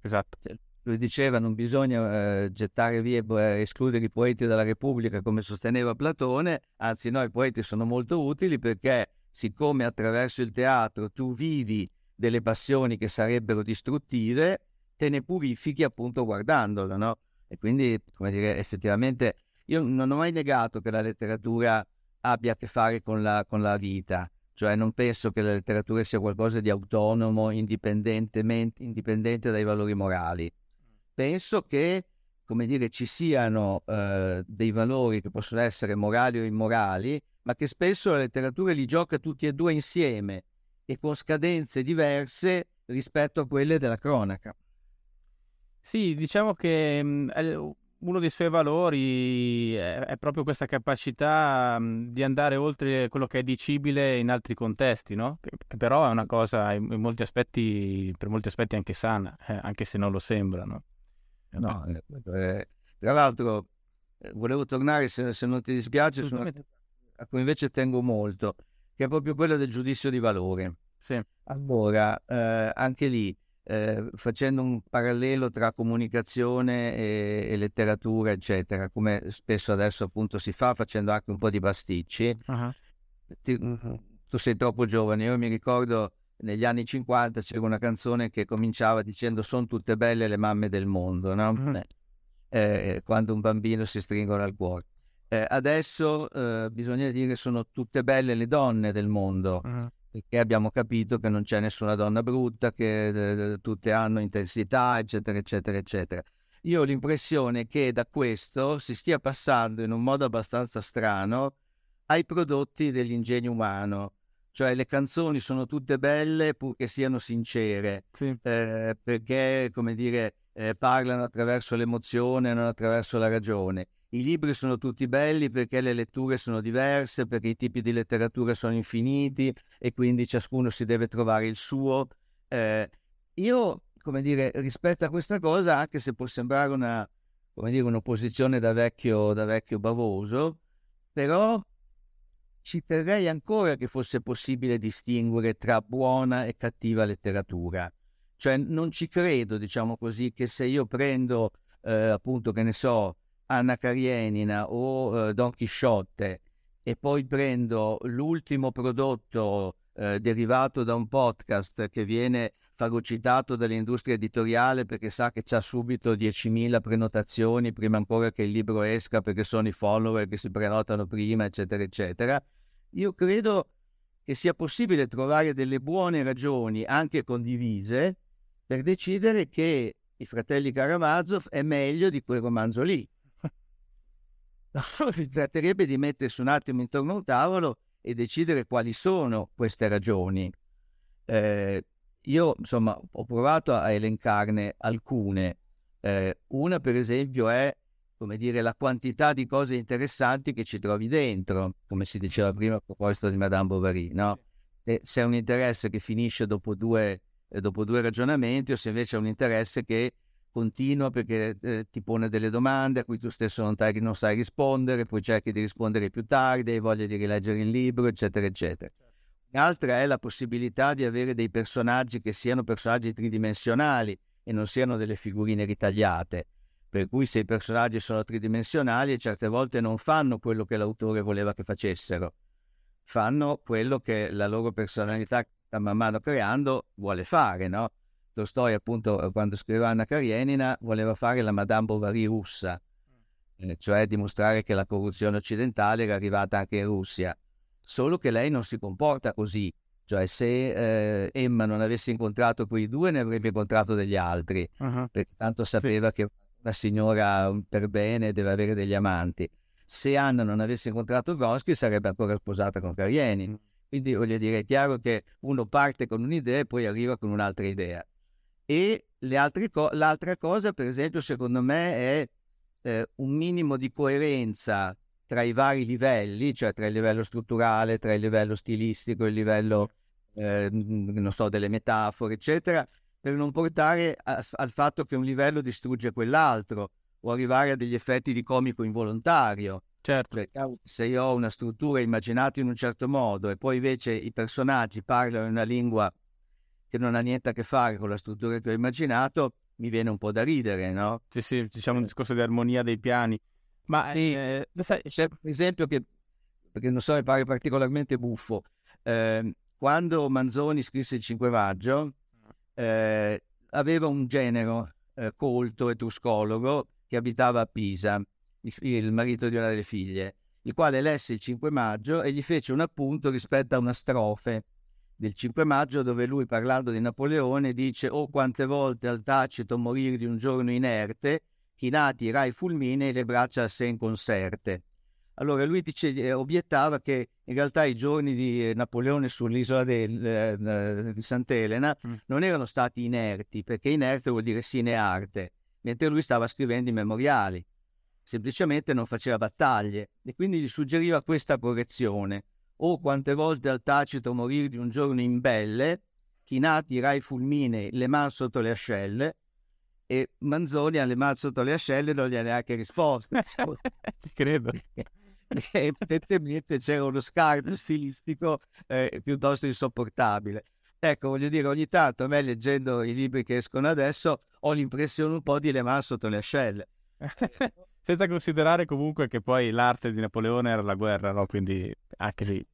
Speaker 1: Esatto.
Speaker 2: Cioè, lui diceva non bisogna eh, gettare via e escludere i poeti dalla Repubblica come sosteneva Platone, anzi no, i poeti sono molto utili perché siccome attraverso il teatro tu vivi delle passioni che sarebbero distruttive, te ne purifichi appunto guardandolo, no? E quindi, come dire, effettivamente io non ho mai negato che la letteratura abbia a che fare con la, con la vita, cioè non penso che la letteratura sia qualcosa di autonomo, indipendente dai valori morali penso che come dire, ci siano eh, dei valori che possono essere morali o immorali, ma che spesso la letteratura li gioca tutti e due insieme e con scadenze diverse rispetto a quelle della cronaca.
Speaker 1: Sì, diciamo che mh, uno dei suoi valori è, è proprio questa capacità mh, di andare oltre quello che è dicibile in altri contesti, no? Che, che però è una cosa in, in, molti aspetti, per molti aspetti anche sana, eh, anche se non lo sembra, no?
Speaker 2: No, eh, eh, tra l'altro eh, volevo tornare, se, se, non ti dispiace, su una, a cui invece tengo molto, che è proprio quella del giudizio di valore.
Speaker 1: Sì.
Speaker 2: Allora, eh, anche lì, eh, facendo un parallelo tra comunicazione e, e, letteratura, eccetera, come spesso adesso appunto si fa, facendo anche un po' di pasticci, uh-huh. ti, tu sei troppo giovane, io mi ricordo negli anni 50 c'era una canzone che cominciava dicendo sono tutte belle le mamme del mondo, no? mm. eh, quando un bambino si stringono al cuore. Eh, adesso eh, bisogna dire sono tutte belle le donne del mondo, mm. Perché abbiamo capito che non c'è nessuna donna brutta, che eh, tutte hanno intensità, eccetera, eccetera, eccetera. Io ho l'impressione che da questo si stia passando in un modo abbastanza strano ai prodotti dell'ingegno umano cioè le canzoni sono tutte belle purché siano sincere,
Speaker 1: sì.
Speaker 2: eh, perché, come dire, eh, parlano attraverso l'emozione, non attraverso la ragione. I libri sono tutti belli perché le letture sono diverse, perché i tipi di letteratura sono infiniti e quindi ciascuno si deve trovare il suo. Eh, io, come dire, rispetto a questa cosa, anche se può sembrare una, dire, un'opposizione da vecchio, da vecchio bavoso, però ci terrei ancora che fosse possibile distinguere tra buona e cattiva letteratura. Cioè non ci credo, diciamo così, che se io prendo eh, appunto, che ne so, Anna Karenina o eh, Don Chisciotte e poi prendo l'ultimo prodotto eh, derivato da un podcast che viene fagocitato dall'industria editoriale perché sa che c'ha subito 10.000 prenotazioni prima ancora che il libro esca perché sono i follower che si prenotano prima, eccetera, eccetera. Io credo che sia possibile trovare delle buone ragioni, anche condivise, per decidere che i fratelli Karamazov è meglio di quel romanzo lì. Si tratterebbe di mettersi un attimo intorno a un tavolo e decidere quali sono queste ragioni. Eh, io insomma ho provato a elencarne alcune. Eh, una per esempio è come dire la quantità di cose interessanti che ci trovi dentro, come si diceva prima a proposito di Madame Bovary, no? Se, se è un interesse che finisce dopo due, eh, dopo due ragionamenti o se invece è un interesse che continua perché eh, ti pone delle domande a cui tu stesso non, tai, non, sai rispondere, poi cerchi di rispondere più tardi, hai voglia di rileggere il libro, eccetera, eccetera. L'altra è la possibilità di avere dei personaggi che siano personaggi tridimensionali e non siano delle figurine ritagliate. Per cui se i personaggi sono tridimensionali certe volte non fanno quello che l'autore voleva che facessero, fanno quello che la loro personalità sta man mano creando vuole fare, no? Tolstoi appunto quando scriveva Anna Karenina voleva fare la Madame Bovary russa, eh, cioè dimostrare che la corruzione occidentale era arrivata anche in Russia, solo che lei non si comporta così, cioè se eh, Emma non avesse incontrato quei due ne avrebbe incontrato degli altri, uh-huh. perché tanto sapeva sì. che una signora per bene deve avere degli amanti. Se Anna non avesse incontrato Vronsky sarebbe ancora sposata con Karenin. Quindi voglio dire, è chiaro che uno parte con un'idea e poi arriva con un'altra idea. E co- l'altra cosa, per esempio, secondo me è eh, un minimo di coerenza tra i vari livelli, cioè tra il livello strutturale, tra il livello stilistico, il livello, eh, non so, delle metafore, eccetera, per non portare a, al fatto che un livello distrugge quell'altro o arrivare a degli effetti di comico involontario.
Speaker 1: Certo.
Speaker 2: Perché se io ho una struttura immaginata in un certo modo e poi invece i personaggi parlano in una lingua che non ha niente a che fare con la struttura che ho immaginato, mi viene un po' da ridere, no?
Speaker 1: Sì, sì, diciamo un eh. discorso di armonia dei piani. Ma sì,
Speaker 2: eh, c'è un esempio che, perché non so, mi pare particolarmente buffo. Eh, quando Manzoni scrisse il 5 maggio, eh, aveva un genero eh, colto etruscologo che abitava a Pisa, il, il marito di una delle figlie, il quale lesse il 5 maggio e gli fece un appunto rispetto a una strofe del 5 maggio dove lui parlando di Napoleone dice oh quante volte al tacito morire di un giorno inerte chinati rai fulmine e le braccia a sé in conserte allora lui dice, eh, obiettava che in realtà i giorni di eh, Napoleone sull'isola del, eh, di Sant'Elena mm. non erano stati inerti, perché inerte vuol dire sine arte, mentre lui stava scrivendo i memoriali, semplicemente non faceva battaglie e quindi gli suggeriva questa correzione. O quante volte al tacito morire di un giorno in belle, chinati rai fulmine le man sotto le ascelle, e Manzoni alle mani sotto le ascelle non gli ha neanche risposto.
Speaker 1: Credo.
Speaker 2: evidentemente c'era uno scarto stilistico eh, piuttosto insopportabile. Ecco, voglio dire, ogni tanto a me leggendo i libri che escono adesso ho l'impressione un po' di le mani sotto le ascelle.
Speaker 1: Senza considerare comunque che poi l'arte di Napoleone era la guerra, no? Quindi anche lì.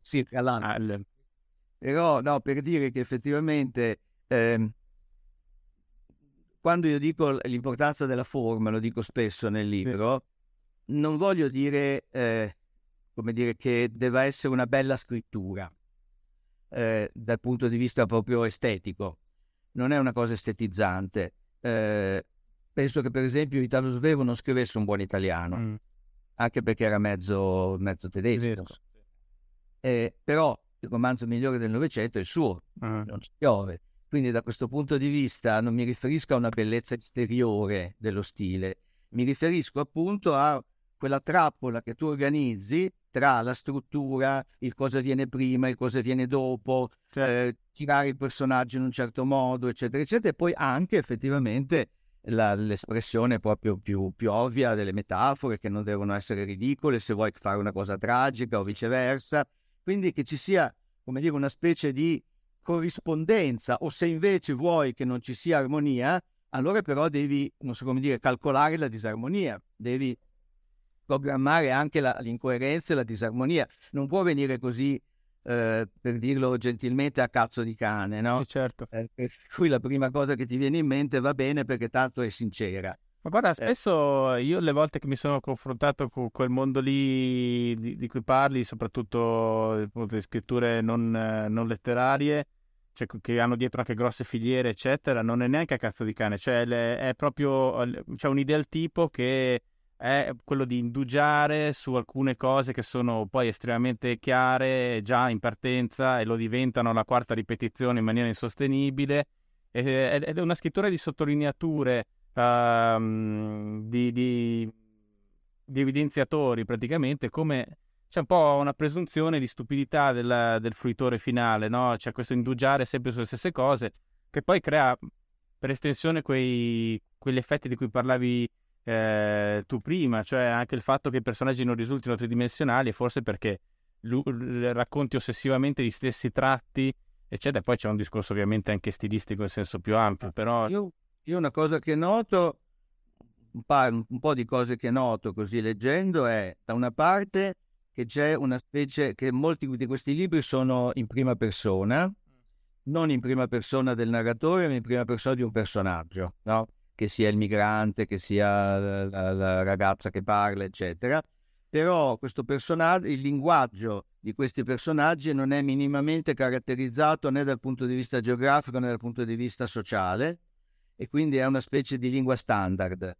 Speaker 2: Sì, tra l'altro. Ah, le... Però, no, per dire che effettivamente eh, quando io dico l'importanza della forma, lo dico spesso nel libro, sì non voglio dire, eh, come dire che deve essere una bella scrittura eh, dal punto di vista proprio estetico, non è una cosa estetizzante. Eh, penso che per esempio Italo Svevo non scrivesse un buon italiano, mm. anche perché era mezzo, mezzo tedesco. tedesco. Eh, però il romanzo migliore del Novecento è il suo, uh-huh. non ci piove. Quindi da questo punto di vista non mi riferisco a una bellezza esteriore dello stile, mi riferisco appunto a quella trappola che tu organizzi tra la struttura, il cosa viene prima, il cosa viene dopo, certo. eh, tirare il personaggio in un certo modo, eccetera, eccetera, e poi anche effettivamente la, l'espressione proprio più, più, ovvia delle metafore che non devono essere ridicole se vuoi fare una cosa tragica o viceversa. Quindi che ci sia, come dire, una specie di corrispondenza o se invece vuoi che non ci sia armonia, allora però devi, non so come dire, calcolare la disarmonia, devi programmare anche la, l'incoerenza e la disarmonia. Non può venire così, eh, per dirlo gentilmente, a cazzo di cane, no?
Speaker 1: Sì, certo.
Speaker 2: Eh, per cui la prima cosa che ti viene in mente va bene perché tanto è sincera.
Speaker 1: Ma guarda, eh. spesso io le volte che mi sono confrontato con quel mondo lì di, di cui parli, soprattutto appunto, di scritture non, non letterarie, cioè, che hanno dietro anche grosse filiere, eccetera, non è neanche a cazzo di cane, cioè le, è proprio c'è un ideal tipo che è quello di indugiare su alcune cose che sono poi estremamente chiare già in partenza e lo diventano alla quarta ripetizione in maniera insostenibile ed è una scrittura di sottolineature uh, di, di, di, evidenziatori praticamente come c'è un po' una presunzione di stupidità del, del fruitore finale no? c'è questo indugiare sempre sulle stesse cose che poi crea per estensione quei, quegli effetti di cui parlavi eh, tu prima, cioè anche il fatto che i personaggi non risultino tridimensionali, forse perché lui, racconti ossessivamente gli stessi tratti, eccetera. Poi c'è un discorso ovviamente anche stilistico in senso più ampio, però...
Speaker 2: Io, io una cosa che noto, un, pa- un po' di cose che noto così leggendo è, da una parte, che c'è una specie, che molti di questi libri sono in prima persona, non in prima persona del narratore, ma in prima persona di un personaggio, no? Che sia il migrante, che sia la, la ragazza che parla, eccetera. Però il linguaggio di questi personaggi non è minimamente caratterizzato né dal punto di vista geografico né dal punto di vista sociale e quindi è una specie di lingua standard,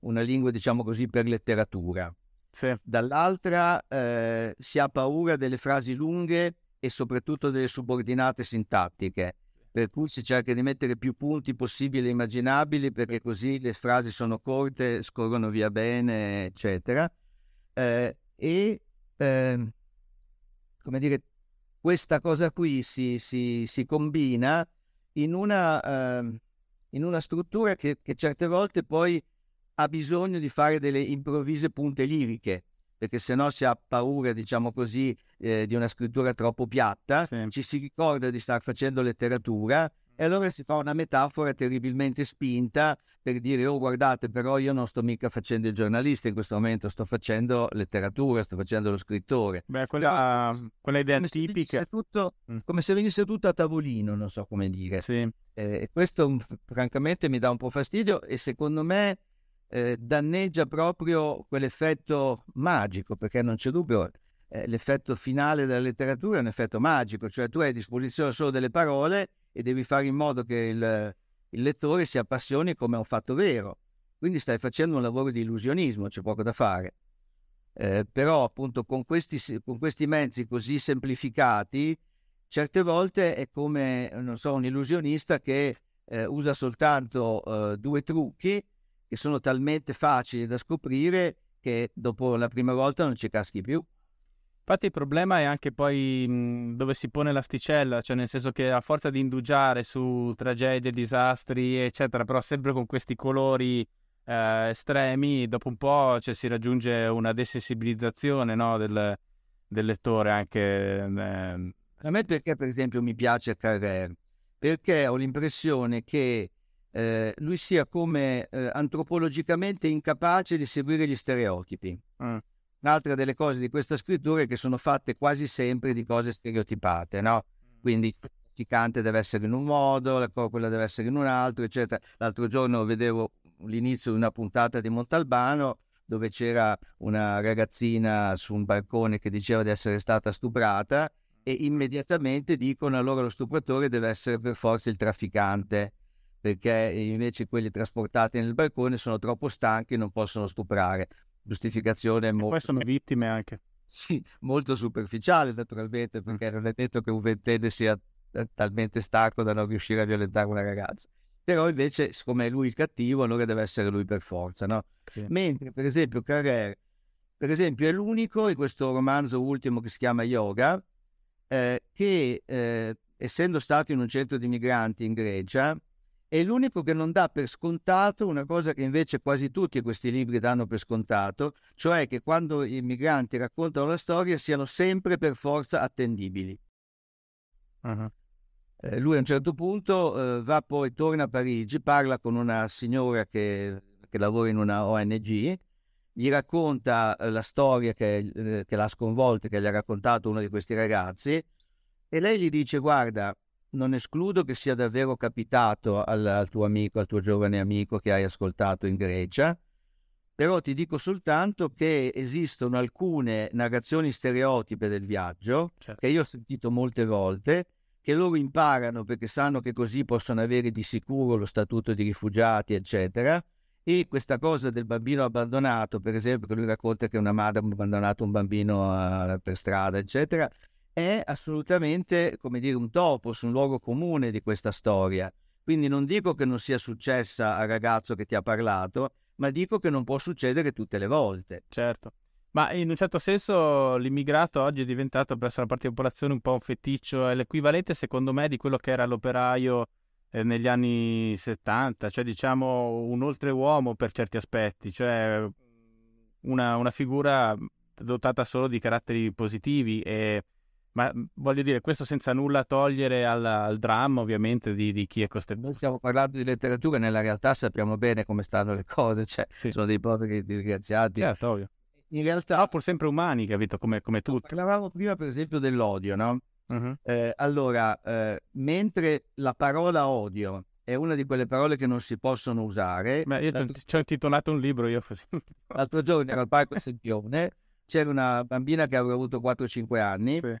Speaker 2: una lingua diciamo così per letteratura.
Speaker 1: Sì.
Speaker 2: Dall'altra eh, si ha paura delle frasi lunghe e soprattutto delle subordinate sintattiche per cui si cerca di mettere più punti possibili e immaginabili perché così le frasi sono corte, scorrono via bene, eccetera. Eh, e eh, come dire, questa cosa qui si, si, si combina in una, eh, in una struttura che, che, certe volte poi ha bisogno di fare delle improvvise punte liriche perché se no si ha paura, diciamo così, eh, di una scrittura troppo piatta, sì. ci si ricorda di star facendo letteratura e allora si fa una metafora terribilmente spinta per dire oh guardate però io non sto mica facendo il giornalista in questo momento sto facendo letteratura sto facendo lo scrittore
Speaker 1: beh quella, no, quella idea come tipica
Speaker 2: se tutto, mm. come se venisse tutto a tavolino non so come dire
Speaker 1: sì.
Speaker 2: eh, questo francamente mi dà un po' fastidio e secondo me eh, danneggia proprio quell'effetto magico, perché non c'è dubbio, eh, l'effetto finale della letteratura è un effetto magico, cioè tu hai a disposizione solo delle parole e devi fare in modo che il, il lettore si appassioni come un fatto vero. Quindi stai facendo un lavoro di illusionismo, c'è poco da fare. Eh, però appunto con questi, con questi, mezzi così semplificati, certe volte è come, so, un illusionista che eh, usa soltanto eh, due trucchi che sono talmente facili da scoprire che dopo la prima volta non ci caschi più.
Speaker 1: Infatti il problema è anche poi mh, dove si pone l'asticella, cioè nel senso che a forza di indugiare su tragedie, disastri, eccetera, però sempre con questi colori eh, estremi, dopo un po' cioè, si raggiunge una desensibilizzazione no, del, del, lettore anche. Eh.
Speaker 2: A me perché per esempio mi piace Carrère? Perché ho l'impressione che eh, lui sia come eh, antropologicamente incapace di seguire gli stereotipi. Mm. Un'altra delle cose di questa scrittura è che sono fatte quasi sempre di cose stereotipate, no? Mm. Quindi il trafficante deve essere in un modo, quella deve essere in un altro, eccetera. L'altro giorno vedevo l'inizio di una puntata di Montalbano dove c'era una ragazzina su un balcone che diceva di essere stata stuprata e immediatamente dicono allora lo stupratore deve essere per forza il trafficante perché invece quelli trasportati nel balcone sono troppo stanchi e non possono stuprare. Giustificazione e
Speaker 1: molto... poi sono vittime anche.
Speaker 2: Sì, molto superficiale naturalmente, perché non è detto che un ventenne sia talmente stanco da non riuscire a violentare una ragazza. Però invece, siccome è lui il cattivo, allora deve essere lui per forza, no? Sì. Mentre, per esempio, Carrère, per esempio, è l'unico in questo romanzo ultimo che si chiama Yoga, eh, che eh, essendo stato in un centro di migranti in Grecia, è l'unico che non dà per scontato una cosa che invece quasi tutti questi libri danno per scontato, cioè che quando i migranti raccontano la storia siano sempre per forza attendibili. Uh-huh. Eh, lui a un certo punto eh, va poi, torna a Parigi, parla con una signora che, che lavora in una ONG, gli racconta eh, la storia che, eh, che l'ha sconvolta, che gli ha raccontato uno di questi ragazzi, e lei gli dice: Guarda, non escludo che sia davvero capitato al, al, tuo amico, al tuo giovane amico che hai ascoltato in Grecia, però ti dico soltanto che esistono alcune narrazioni stereotipe del viaggio certo. che io ho sentito molte volte, che loro imparano perché sanno che così possono avere di sicuro lo statuto di rifugiati, eccetera. E questa cosa del bambino abbandonato, per esempio, che lui racconta che una madre ha abbandonato un bambino uh, per strada, eccetera, è assolutamente, come dire, un topos, un luogo comune di questa storia. Quindi non dico che non sia successa al ragazzo che ti ha parlato, ma dico che non può succedere tutte le volte.
Speaker 1: Certo. Ma in un certo senso l'immigrato oggi è diventato presso la parte di popolazione un po' un feticcio, è l'equivalente secondo me di quello che era l'operaio eh, negli anni 70, cioè diciamo un oltreuomo per certi aspetti, cioè una, una figura dotata solo di caratteri positivi e ma mhmm, voglio dire, questo senza nulla togliere al, al dramma, ovviamente, di, di, chi è costretto.
Speaker 2: Noi stiamo parlando di letteratura, nella realtà sappiamo bene come stanno le cose, cioè sì. sono dei poveri disgraziati.
Speaker 1: Certo, ovvio. In realtà... No, pur sempre umani, capito, come, come tutti.
Speaker 2: Parlavamo prima, per esempio, dell'odio, no? Uh-huh. Eh, allora, eh, mentre la parola odio è una di quelle parole che non si possono usare...
Speaker 1: Beh, io ci ho intitolato un libro, io così.
Speaker 2: L'altro giorno ero al Parco Sempione, c'era una bambina che aveva avuto 4-5 anni... Sì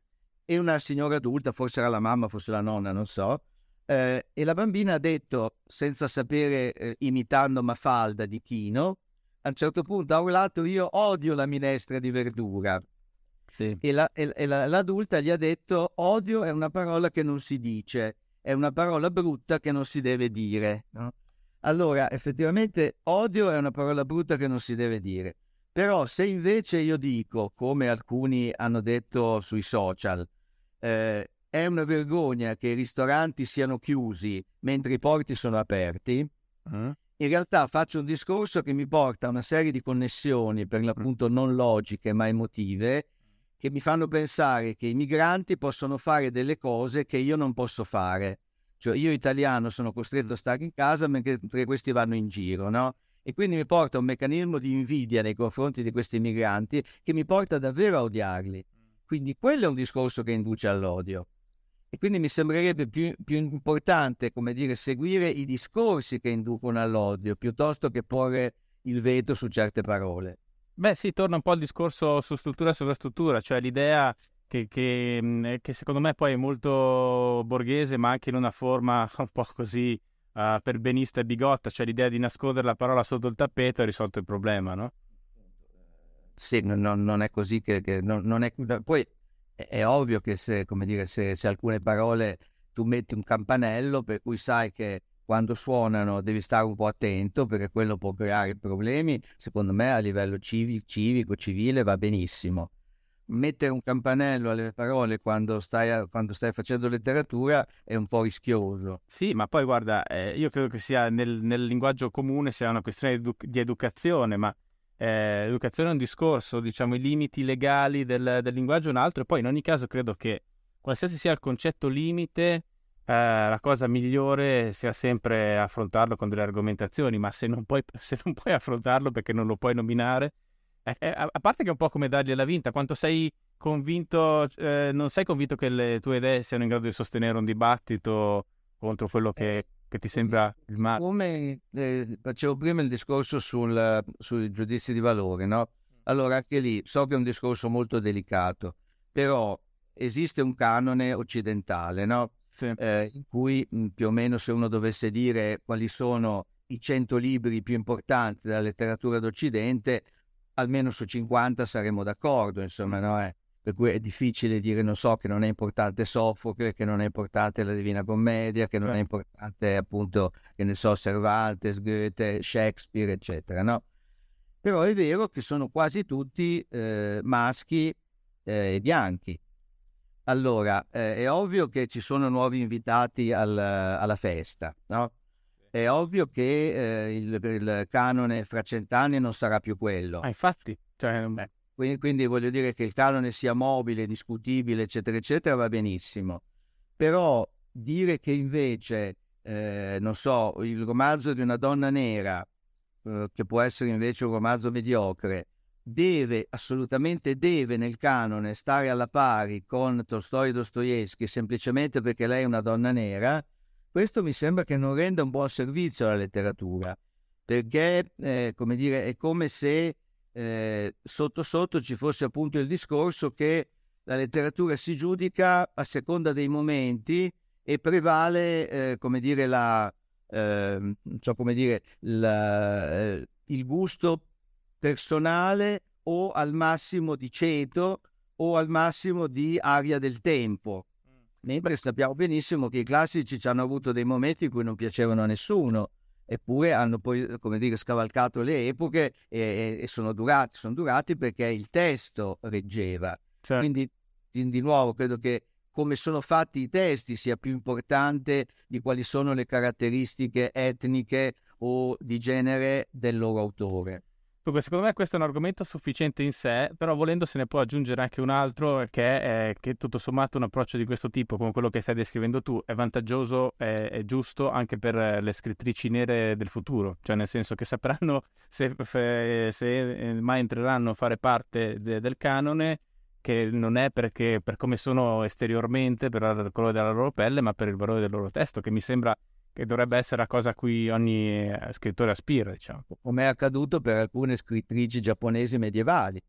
Speaker 2: e una signora adulta, forse era la mamma, forse la nonna, non so, eh, e la bambina ha detto, senza sapere, eh, imitando Mafalda di Chino, a un certo punto ha urlato io odio la minestra di verdura. Sì. E, la, e, e la, l'adulta gli ha detto odio è una parola che non si dice è una parola brutta che non si deve dire. No? Allora, effettivamente, odio è una parola brutta che non si deve dire. Però se invece io dico, come alcuni hanno detto sui social, eh, è una vergogna che i ristoranti siano chiusi mentre i porti sono aperti, uh-huh. in realtà faccio un discorso che mi porta a una serie di connessioni, per l'appunto non logiche ma emotive, che mi fanno pensare che i migranti possono fare delle cose che io non posso fare. Cioè io italiano sono costretto a stare in casa mentre questi vanno in giro, no? E quindi mi porta un meccanismo di invidia nei confronti di questi migranti che mi porta davvero a odiarli. Quindi quello è un discorso che induce all'odio. E quindi mi sembrerebbe più, più importante, come dire, seguire i discorsi che inducono all'odio piuttosto che porre il veto su certe parole.
Speaker 1: Beh, sì, torna un po' al discorso su struttura e sovrastruttura, cioè l'idea che, che, mm, che, secondo me poi è molto borghese, ma anche in una forma un po' così uh, perbenista e bigotta, cioè l'idea di nascondere la parola sotto il tappeto ha risolto il problema, no?
Speaker 2: Sì, non, non è così che... che non, non è, poi è, ovvio che se, dire, se, se alcune parole tu metti un campanello per cui sai che quando suonano devi stare un po' attento perché quello può creare problemi. Secondo me a livello civico, civico civile va benissimo. Mettere un campanello alle parole quando stai, quando stai facendo letteratura è un po' rischioso.
Speaker 1: Sì, ma poi guarda, eh, io credo che sia nel, nel, linguaggio comune sia una questione di, edu- di educazione, ma eh, l'educazione è un discorso, diciamo, i limiti legali del, del linguaggio è un altro, e poi in ogni caso credo che qualsiasi sia il concetto limite, eh, la cosa migliore sia sempre affrontarlo con delle argomentazioni, ma se non puoi, se non puoi affrontarlo perché non lo puoi nominare, eh, eh, a, parte che è un po' come dargliela vinta, quanto sei convinto, eh, non sei convinto che le tue idee siano in grado di sostenere un dibattito contro quello che, eh, che ti sembra il male?
Speaker 2: Come eh, facevo prima il discorso sul, sui giudizi di valore, no? Allora anche lì so che è un discorso molto delicato, però esiste un canone occidentale, no? sì. eh, in cui più o meno se uno dovesse dire quali sono i 100 libri più importanti della letteratura d'Occidente, almeno su 50 saremmo d'accordo, insomma, no? Eh, per cui è difficile dire, non so, che non è importante Soffocle, che non è importante la Divina Commedia, che non è importante appunto, che ne so, Cervantes, Goethe, Shakespeare, eccetera, no? Però è vero che sono quasi tutti eh, maschi eh, e bianchi. Allora, eh, è ovvio che ci sono nuovi invitati al, alla festa, no? È ovvio che eh, il, il, canone fra cent'anni non sarà più quello.
Speaker 1: Ah, infatti. Cioè...
Speaker 2: Beh, quindi, quindi, voglio dire che il canone sia mobile, discutibile, eccetera, eccetera, va benissimo. Però dire che invece, eh, non so, il romanzo di una donna nera, eh, che può essere invece un romanzo mediocre, deve, assolutamente deve nel canone stare alla pari con Tolstoi e Dostoevsky semplicemente perché lei è una donna nera, questo mi sembra che non renda un buon servizio alla letteratura, perché eh, come dire, è come se eh, sotto sotto ci fosse appunto il discorso che la letteratura si giudica a seconda dei momenti e prevale, eh, come dire, la, eh, so come dire, la, eh, il gusto personale o al massimo di ceto o al massimo di aria del tempo. Mm. Mentre sappiamo benissimo che i classici ci hanno avuto dei momenti in cui non piacevano a nessuno, eppure hanno poi, come dire, scavalcato le epoche e, e sono, durati, sono durati perché il testo reggeva. Certo. Quindi, di nuovo, credo che come sono fatti i testi sia più importante di quali sono le caratteristiche etniche o di genere del loro autore.
Speaker 1: Dunque, secondo me questo è un argomento sufficiente in sé, però volendo se ne può aggiungere anche un altro che è che tutto sommato un approccio di questo tipo, come quello che stai descrivendo tu, è vantaggioso e è giusto anche per le scrittrici nere del futuro, cioè nel senso che sapranno se, se eh, mai entreranno a fare parte de, del canone che non è perché per come sono esteriormente, per il colore della loro pelle, ma per il valore del loro testo, che mi sembra che dovrebbe essere la cosa a cui ogni eh, scrittore aspira, diciamo.
Speaker 2: Come è accaduto per alcune scrittrici giapponesi medievali,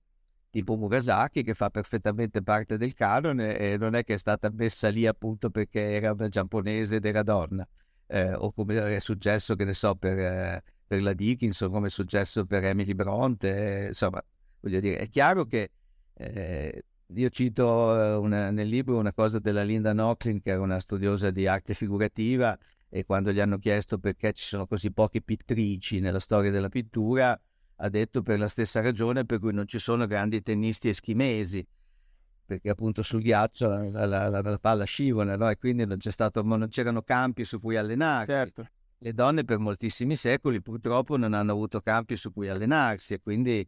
Speaker 2: tipo Murasaki, che fa perfettamente parte del canone e non è che è stata messa lì appunto perché era una giapponese ed era donna, eh, o come è successo, che ne so, per, eh, per la Dickinson, come è successo per Emily Bronte, eh, insomma, voglio dire, è chiaro che eh, io cito una, nel libro una cosa della Linda Nocklin, che era una studiosa di arte figurativa, e quando gli hanno chiesto perché ci sono così poche pittrici nella storia della pittura, ha detto per la stessa ragione per cui non ci sono grandi tennisti eschimesi, perché appunto sul ghiaccio la, la, la, la palla scivola, no? e quindi non, stato, non, c'erano campi su cui allenarsi.
Speaker 1: Certo.
Speaker 2: Le donne per moltissimi secoli purtroppo non hanno avuto campi su cui allenarsi e quindi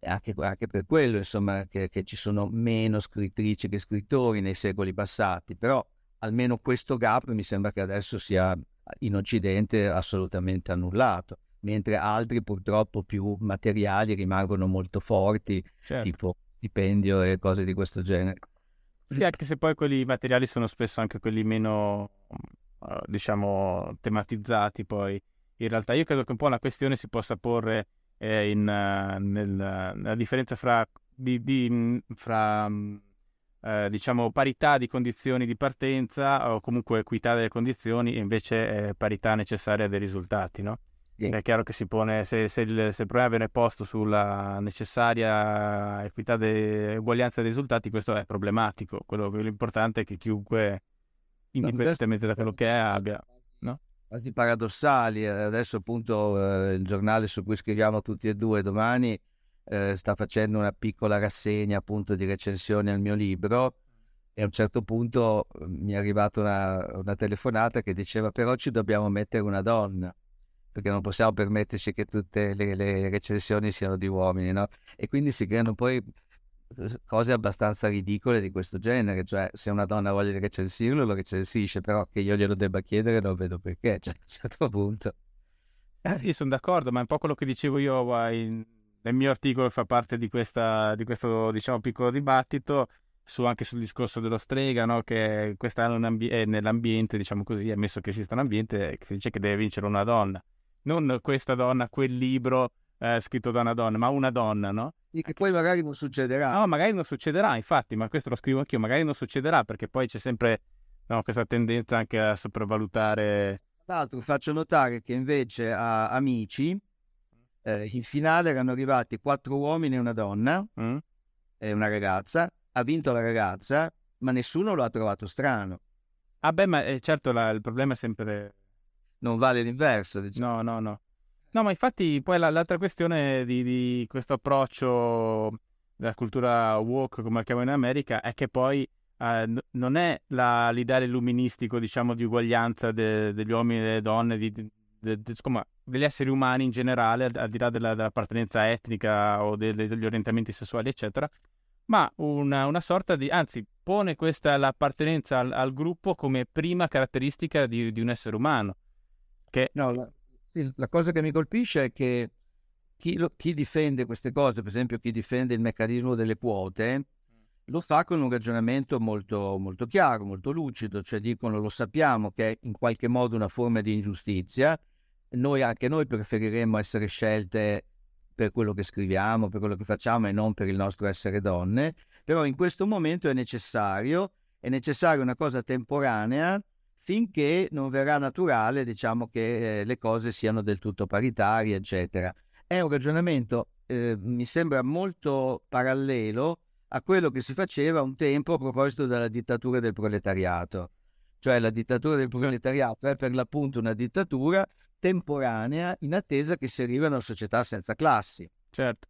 Speaker 2: anche, anche per quello insomma, che, che, ci sono meno scrittrici che scrittori nei secoli passati, però almeno questo gap mi sembra che adesso sia in Occidente assolutamente annullato mentre altri purtroppo più materiali rimangono molto forti, certo. tipo stipendio e cose di questo genere.
Speaker 1: Sì, anche se poi quelli materiali sono spesso anche quelli meno, eh, diciamo, tematizzati poi. In realtà io credo che un po' la questione si possa porre eh, in, uh, nel, nella differenza fra, di, di, fra eh, diciamo, parità di condizioni di partenza o comunque equità delle condizioni e invece eh, parità necessaria dei risultati, no? Sì. È chiaro che si pone, se, se, il, se, il, problema viene posto sulla necessaria equità e uguaglianza dei risultati, questo è problematico. Quello, l'importante è che chiunque, indipendentemente no, da quello che è, abbia... No?
Speaker 2: Quasi paradossali. Eh, adesso appunto eh, il giornale su cui scriviamo tutti e due domani eh, sta facendo una piccola rassegna appunto di recensione al mio libro e a un certo punto eh, mi è arrivata una, una telefonata che diceva però ci dobbiamo mettere una donna perché non possiamo permetterci che tutte le, le recensioni siano di uomini, no? E quindi si creano poi eh, cose abbastanza ridicole di questo genere, cioè se una donna voglia recensirlo lo recensisce, però che io glielo debba chiedere non vedo perché, cioè a un certo punto.
Speaker 1: Eh, sì, sono d'accordo, ma è un po' quello che dicevo io in, nel mio articolo, fa parte di, questa, di questo diciamo, piccolo dibattito, su, anche sul discorso dello strega, no? che quest'anno è nell'ambiente, diciamo così, ammesso che esista un ambiente, si dice che deve vincere una donna non questa donna, quel libro eh, scritto da una donna, ma una donna, no?
Speaker 2: Sì, che poi magari non succederà.
Speaker 1: No, magari non succederà, infatti, ma questo lo scrivo anch'io, magari non succederà perché poi c'è sempre no, questa tendenza anche a sopravvalutare.
Speaker 2: Tra l'altro faccio notare che invece a Amici eh, in finale erano arrivati quattro uomini e una donna mm. e una ragazza, ha vinto la ragazza, ma nessuno lo ha trovato strano.
Speaker 1: Ah beh, ma eh, certo la, il problema è sempre
Speaker 2: non vale l'inverso.
Speaker 1: Diciamo. No, no, no. No, ma infatti poi la, l'altra questione di, di, questo approccio della cultura woke, come la chiamano in America, è che poi eh, n- non è la, l'ideale illuministico, diciamo, di uguaglianza de, degli uomini e delle donne, di, de, de, insomma, degli esseri umani in generale, al, al di là della, dell'appartenenza etnica o degli orientamenti sessuali, eccetera, ma una, una, sorta di, anzi, pone questa l'appartenenza al, al gruppo come prima caratteristica di, di un essere umano. Che...
Speaker 2: No, la, sì, la cosa che mi colpisce è che chi, lo, chi, difende queste cose, per esempio chi difende il meccanismo delle quote, lo fa con un ragionamento molto, molto chiaro, molto lucido, cioè dicono lo sappiamo che è in qualche modo una forma di ingiustizia, noi anche noi preferiremmo essere scelte per quello che scriviamo, per quello che facciamo e non per il nostro essere donne, però in questo momento è necessario, è necessaria una cosa temporanea finché non verrà naturale, diciamo, che eh, le cose siano del tutto paritarie, eccetera. È un ragionamento, eh, mi sembra molto parallelo a quello che si faceva un tempo a proposito della dittatura del proletariato. Cioè la dittatura del proletariato è per l'appunto una dittatura temporanea in attesa che si arrivi a una società senza classi.
Speaker 1: Certo.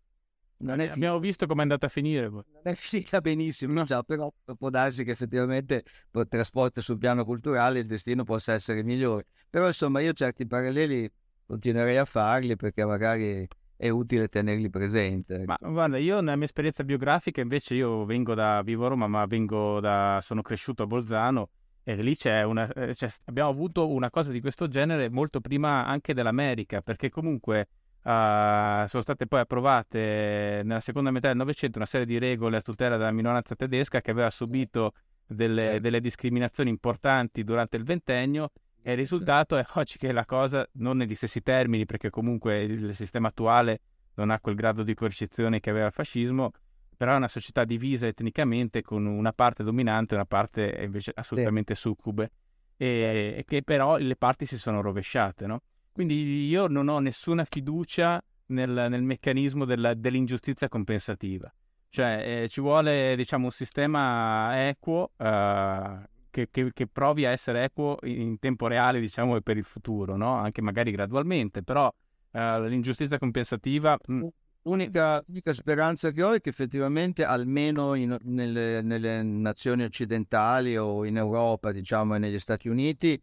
Speaker 1: È Abbiamo visto come è andata a finire. Non
Speaker 2: è finita benissimo, no. già, però può darsi che effettivamente per trasporto sul piano culturale il destino possa essere migliore. Però insomma io certi paralleli continuerei a farli perché magari è utile tenerli presenti.
Speaker 1: Ecco. Ma guarda, io nella mia esperienza biografica invece io vengo da, vivo a Roma, ma vengo da, sono cresciuto a Bolzano e lì c'è una, c'è, abbiamo avuto una cosa di questo genere molto prima anche dell'America, perché comunque Uh, sono state poi approvate nella seconda metà del Novecento una serie di regole a tutela della minoranza tedesca che aveva subito delle, delle discriminazioni importanti durante il ventennio e il risultato è oggi che la cosa, non negli stessi termini, perché comunque il sistema attuale non ha quel grado di coercizione che aveva il fascismo, però è una società divisa etnicamente con una parte dominante e una parte invece assolutamente sì. succube, e, e, che però le parti si sono rovesciate, no? Quindi io non ho nessuna fiducia nel, nel meccanismo della, dell'ingiustizia compensativa. Cioè, eh, ci vuole, diciamo, un sistema equo uh, che, che, che, provi a essere equo in tempo reale, diciamo, e per il futuro, no? Anche magari gradualmente, però uh, l'ingiustizia compensativa... Mh.
Speaker 2: L'unica, l'unica, speranza che ho è che effettivamente, almeno in, nelle, nelle, nazioni occidentali o in Europa, diciamo, e negli Stati Uniti,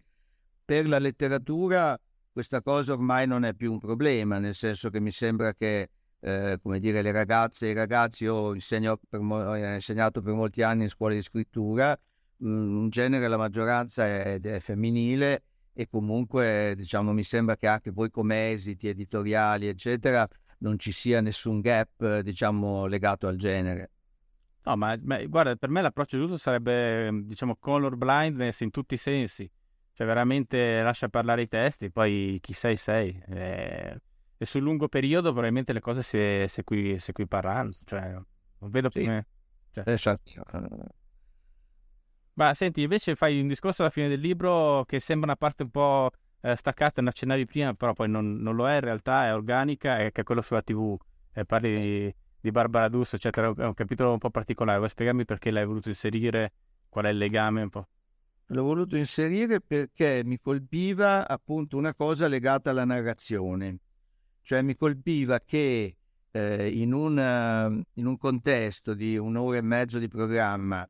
Speaker 2: per la letteratura questa cosa ormai non è più un problema, nel senso che mi sembra che eh, come dire, le ragazze e i ragazzi, io insegno per, ho insegnato per molti anni in scuole di scrittura, mm, in genere la maggioranza è, è, femminile e comunque diciamo mi sembra che anche poi come esiti editoriali eccetera non ci sia nessun gap diciamo legato al genere.
Speaker 1: No, ma, ma guarda, per me l'approccio giusto sarebbe diciamo color blindness in tutti i sensi, cioè veramente lascia parlare i testi, poi chi sei sei. Eh e sul lungo periodo probabilmente le cose si, si, equi, si equiparranno, cioè non vedo sì. come... Cioè.
Speaker 2: Esatto.
Speaker 1: Ma senti, invece fai un discorso alla fine del libro che sembra una parte un po' eh, staccata, ne accennavi prima, però poi non, non, lo è in realtà, è organica, e che è quello sulla TV. E parli di, di Barbara D'Urso, eccetera, è un capitolo un po' particolare. Vuoi spiegarmi perché l'hai voluto inserire? Qual è il legame un po'?
Speaker 2: L'ho voluto inserire perché mi colpiva appunto una cosa legata alla narrazione. Cioè mi colpiva che eh, in, una, in, un contesto di un'ora e mezzo di programma,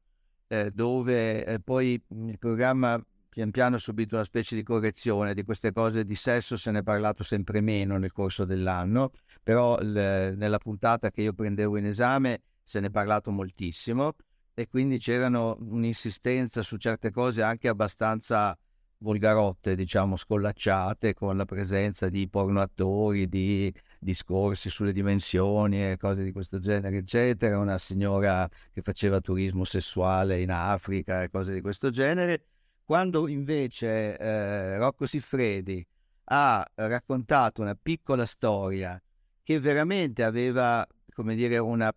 Speaker 2: eh, dove eh, poi il programma pian piano ha subito una specie di correzione di queste cose di sesso, se ne è parlato sempre meno nel corso dell'anno, però l- nella puntata che io prendevo in esame se ne è parlato moltissimo e quindi c'erano un'insistenza su certe cose anche abbastanza volgarotte, diciamo, scollacciate con la presenza di pornoattori, di discorsi sulle dimensioni e cose di questo genere, eccetera. Una signora che faceva turismo sessuale in Africa e cose di questo genere. Quando invece eh, Rocco Siffredi ha raccontato una piccola storia che veramente aveva, come dire, una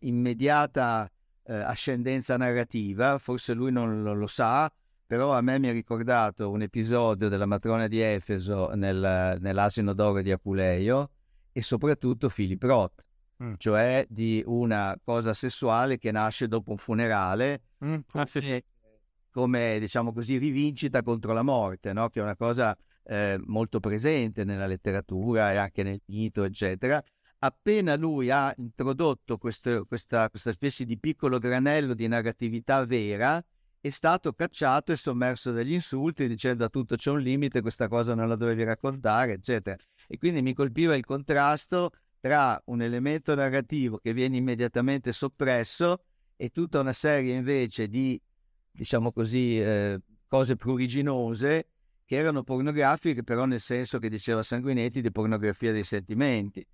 Speaker 2: immediata eh, ascendenza narrativa, forse lui non, non lo sa, però a me mi ha ricordato un episodio della matrona di Efeso nel, nell'asino d'oro di Apuleio e soprattutto Philip Roth, mm. cioè di una cosa sessuale che nasce dopo un funerale
Speaker 1: mm. ah, sì, sì.
Speaker 2: Come, diciamo così, rivincita contro la morte, no? che è una cosa eh, molto presente nella letteratura e anche nel mito, eccetera. Appena lui ha introdotto questo, questa, questa specie di piccolo granello di narratività vera, è stato cacciato e sommerso dagli insulti dicendo a tutto c'è un limite, questa cosa non la dovevi raccontare, eccetera. E quindi mi colpiva il contrasto tra un elemento narrativo che viene immediatamente soppresso e tutta una serie invece di, diciamo così, eh, cose pruriginose che erano pornografiche, però nel senso che diceva Sanguinetti di pornografia dei sentimenti.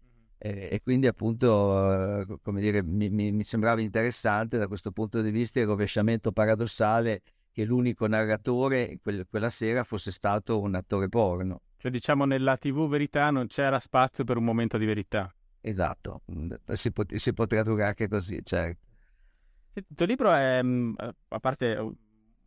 Speaker 2: Eh, e quindi appunto, eh, come dire, mi, mi, mi, sembrava interessante da questo punto di vista il rovesciamento paradossale che l'unico narratore quel, quella sera fosse stato un attore porno.
Speaker 1: Cioè diciamo nella TV verità non c'era spazio per un momento di verità.
Speaker 2: Esatto, mm, si può, si può tradurre anche così, certo.
Speaker 1: Il tuo libro è, mm, a parte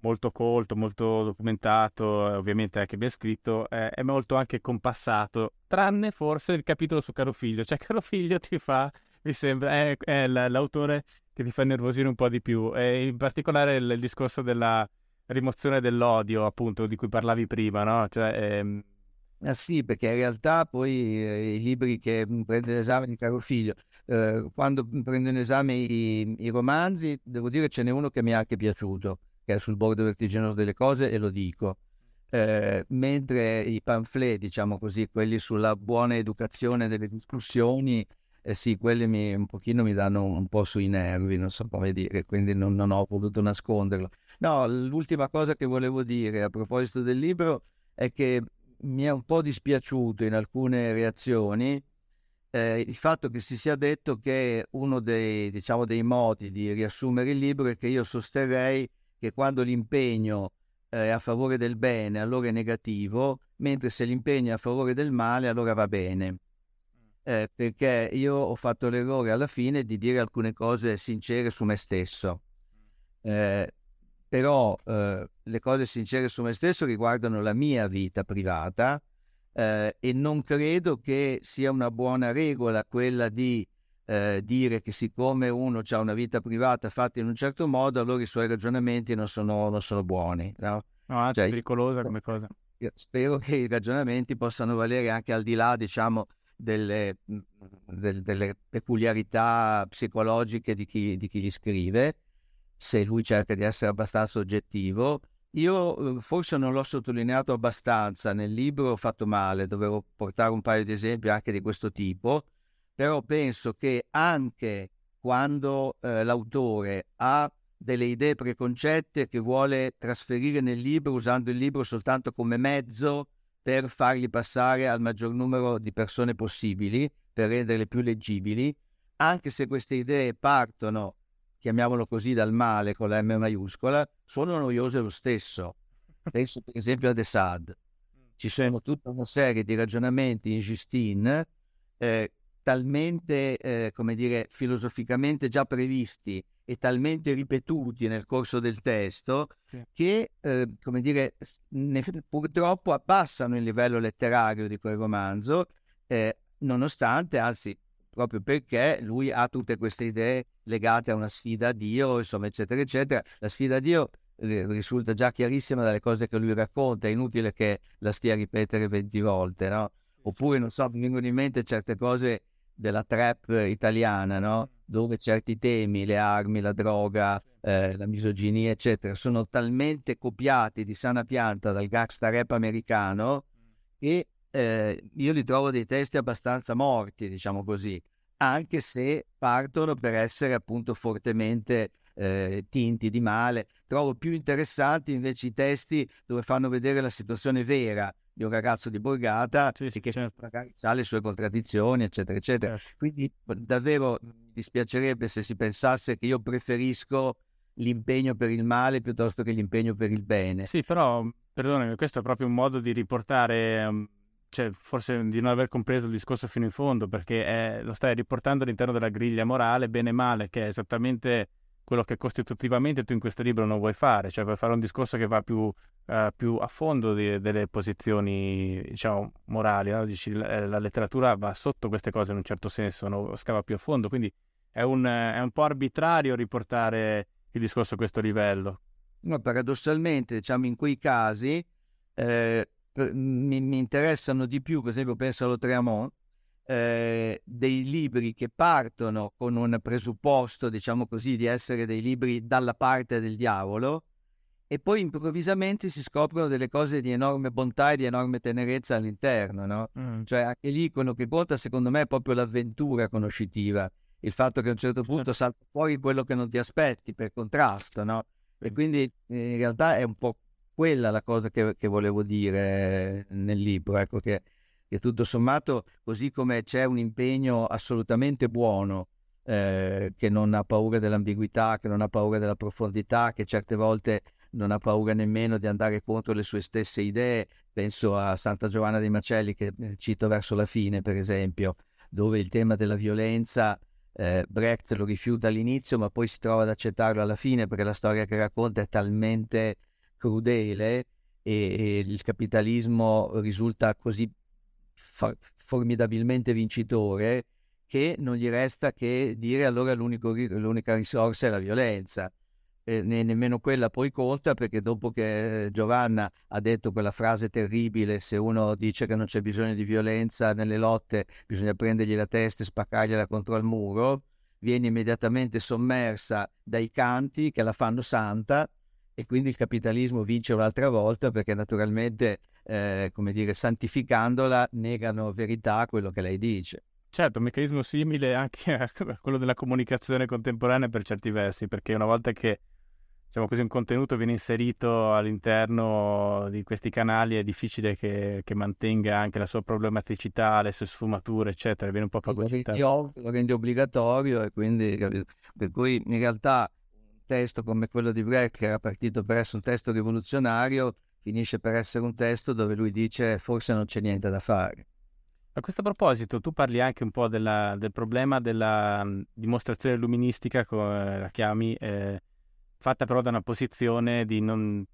Speaker 1: molto colto, molto documentato, ovviamente anche ben scritto, eh, è molto anche compassato, tranne forse il capitolo su Caro Figlio. Cioè Caro Figlio ti fa, mi sembra, è, è l'autore che ti fa nervosire un po' di più, e in particolare il, il discorso della rimozione dell'odio, appunto, di cui parlavi prima, no? Cioè, ehm...
Speaker 2: Ah sì, perché in realtà poi eh, i libri che prende l'esame di Caro Figlio, eh, quando prendo in esame i, i romanzi, devo dire ce n'è uno che mi è anche piaciuto, che è sul bordo vertiginoso delle cose e lo dico. Eh, mentre i pamphlet, diciamo così, quelli sulla buona educazione delle discussioni, eh sì, quelli mi, un pochino mi danno un po' sui nervi, non so come dire, quindi non, non ho voluto nasconderlo. No, l'ultima cosa che volevo dire a proposito del libro è che mi è un po' dispiaciuto in alcune reazioni eh, il fatto che si sia detto che uno dei, diciamo, dei modi di riassumere il libro è che io sosterrei che quando l'impegno eh, è a favore del bene allora è negativo, mentre se l'impegno è a favore del male allora va bene. Eh, perché io ho fatto l'errore alla fine di dire alcune cose sincere su me stesso. Eh, però eh, le cose sincere su me stesso riguardano la mia vita privata eh, e non credo che sia una buona regola quella di eh, dire che siccome uno ha una vita privata fatta in un certo modo, allora i suoi ragionamenti non sono, non sono buoni. No?
Speaker 1: No, anzi, cioè, pericolosa come cosa.
Speaker 2: Spero che i ragionamenti possano valere anche al di là, diciamo, delle, del, delle peculiarità psicologiche di chi, di chi li scrive, se lui cerca di essere abbastanza oggettivo. Io forse non l'ho sottolineato abbastanza. Nel libro, ho fatto male, dovevo portare un paio di esempi anche di questo tipo, però penso che anche quando eh, l'autore ha delle idee preconcette che vuole trasferire nel libro usando il libro soltanto come mezzo per fargli passare al maggior numero di persone possibili, per renderle più leggibili, anche se queste idee partono, chiamiamolo così, dal male con la M maiuscola, sono noiose lo stesso. Penso per esempio a De Sade. Ci sono tutta una serie di ragionamenti in Justine eh, talmente, eh, come dire, filosoficamente già previsti e talmente ripetuti nel corso del testo sì. che, eh, come dire, ne, purtroppo abbassano il livello letterario di quel romanzo, eh, nonostante, anzi, proprio perché lui ha tutte queste idee legate a una sfida a Dio, insomma, eccetera, eccetera. La sfida a Dio eh, risulta già chiarissima dalle cose che lui racconta, è inutile che la stia a ripetere 20 volte, no? Oppure, non so, mi vengono in mente certe cose della trap italiana, no? dove certi temi, le armi, la droga, eh, la misoginia, eccetera, sono talmente copiati di sana pianta dal gangsta rap americano che eh, io li trovo dei testi abbastanza morti, diciamo così, anche se partono per essere appunto fortemente eh, tinti di male. Trovo più interessanti invece i testi dove fanno vedere la situazione vera di un ragazzo di borgata sì, sì, che certo. ha le sue contraddizioni, eccetera, eccetera. Certo. Quindi davvero mi dispiacerebbe se si pensasse che io preferisco l'impegno per il male piuttosto che l'impegno per il bene.
Speaker 1: Sì, però, perdonami, questo è proprio un modo di riportare, um, cioè forse di non aver compreso il discorso fino in fondo, perché è, lo stai riportando all'interno della griglia morale, bene e male, che è esattamente quello che costitutivamente tu in questo libro non vuoi fare, cioè vuoi fare un discorso che va più, uh, più a fondo di, delle posizioni, diciamo, morali, no? Dici, la, eh, la, letteratura va sotto queste cose in un certo senso, no? scava più a fondo, quindi è un, è un, po' arbitrario riportare il discorso a questo livello.
Speaker 2: No, paradossalmente, diciamo, in quei casi eh, mi, mi, interessano di più, per esempio penso allo Tremont, eh, dei libri che partono con un presupposto, diciamo così, di essere dei libri dalla parte del diavolo e poi improvvisamente si scoprono delle cose di enorme bontà e di enorme tenerezza all'interno, no? Mm. Cioè anche lì quello che conta secondo me è proprio l'avventura conoscitiva, il fatto che a un certo punto certo. salta fuori quello che non ti aspetti per contrasto, no? E quindi eh, in realtà è un po' quella la cosa che, che volevo dire nel libro, ecco che che tutto sommato, così come c'è un impegno assolutamente buono, eh, che non ha paura dell'ambiguità, che non ha paura della profondità, che certe volte non ha paura nemmeno di andare contro le sue stesse idee. Penso a Santa Giovanna dei Macelli, che eh, cito verso la fine, per esempio, dove il tema della violenza eh, Brecht lo rifiuta all'inizio, ma poi si trova ad accettarlo alla fine perché la storia che racconta è talmente crudele e, e il capitalismo risulta così fa- formidabilmente vincitore che non gli resta che dire allora l'unica risorsa è la violenza. Eh, ne- nemmeno quella poi conta perché dopo che Giovanna ha detto quella frase terribile se uno dice che non c'è bisogno di violenza nelle lotte bisogna prendergli la testa e spaccargliela contro il muro viene immediatamente sommersa dai canti che la fanno santa e quindi il capitalismo vince un'altra volta perché naturalmente eh, come dire, santificandola, negano verità a quello che lei dice.
Speaker 1: Certo, un meccanismo simile anche a quello della comunicazione contemporanea per certi versi, perché una volta che diciamo così, un contenuto viene inserito all'interno di questi canali è difficile che, che mantenga anche la sua problematicità, le sue sfumature, eccetera, viene un po'
Speaker 2: fagocitato. Lo rende obbligatorio e quindi, per cui in realtà testo come quello di Brecht, che era partito per essere un testo rivoluzionario, finisce per essere un testo dove lui dice forse non c'è niente da fare.
Speaker 1: A questo proposito, tu parli anche un po' della, del problema della mm, dimostrazione luministica, come la chiami, eh, fatta però da una posizione di non,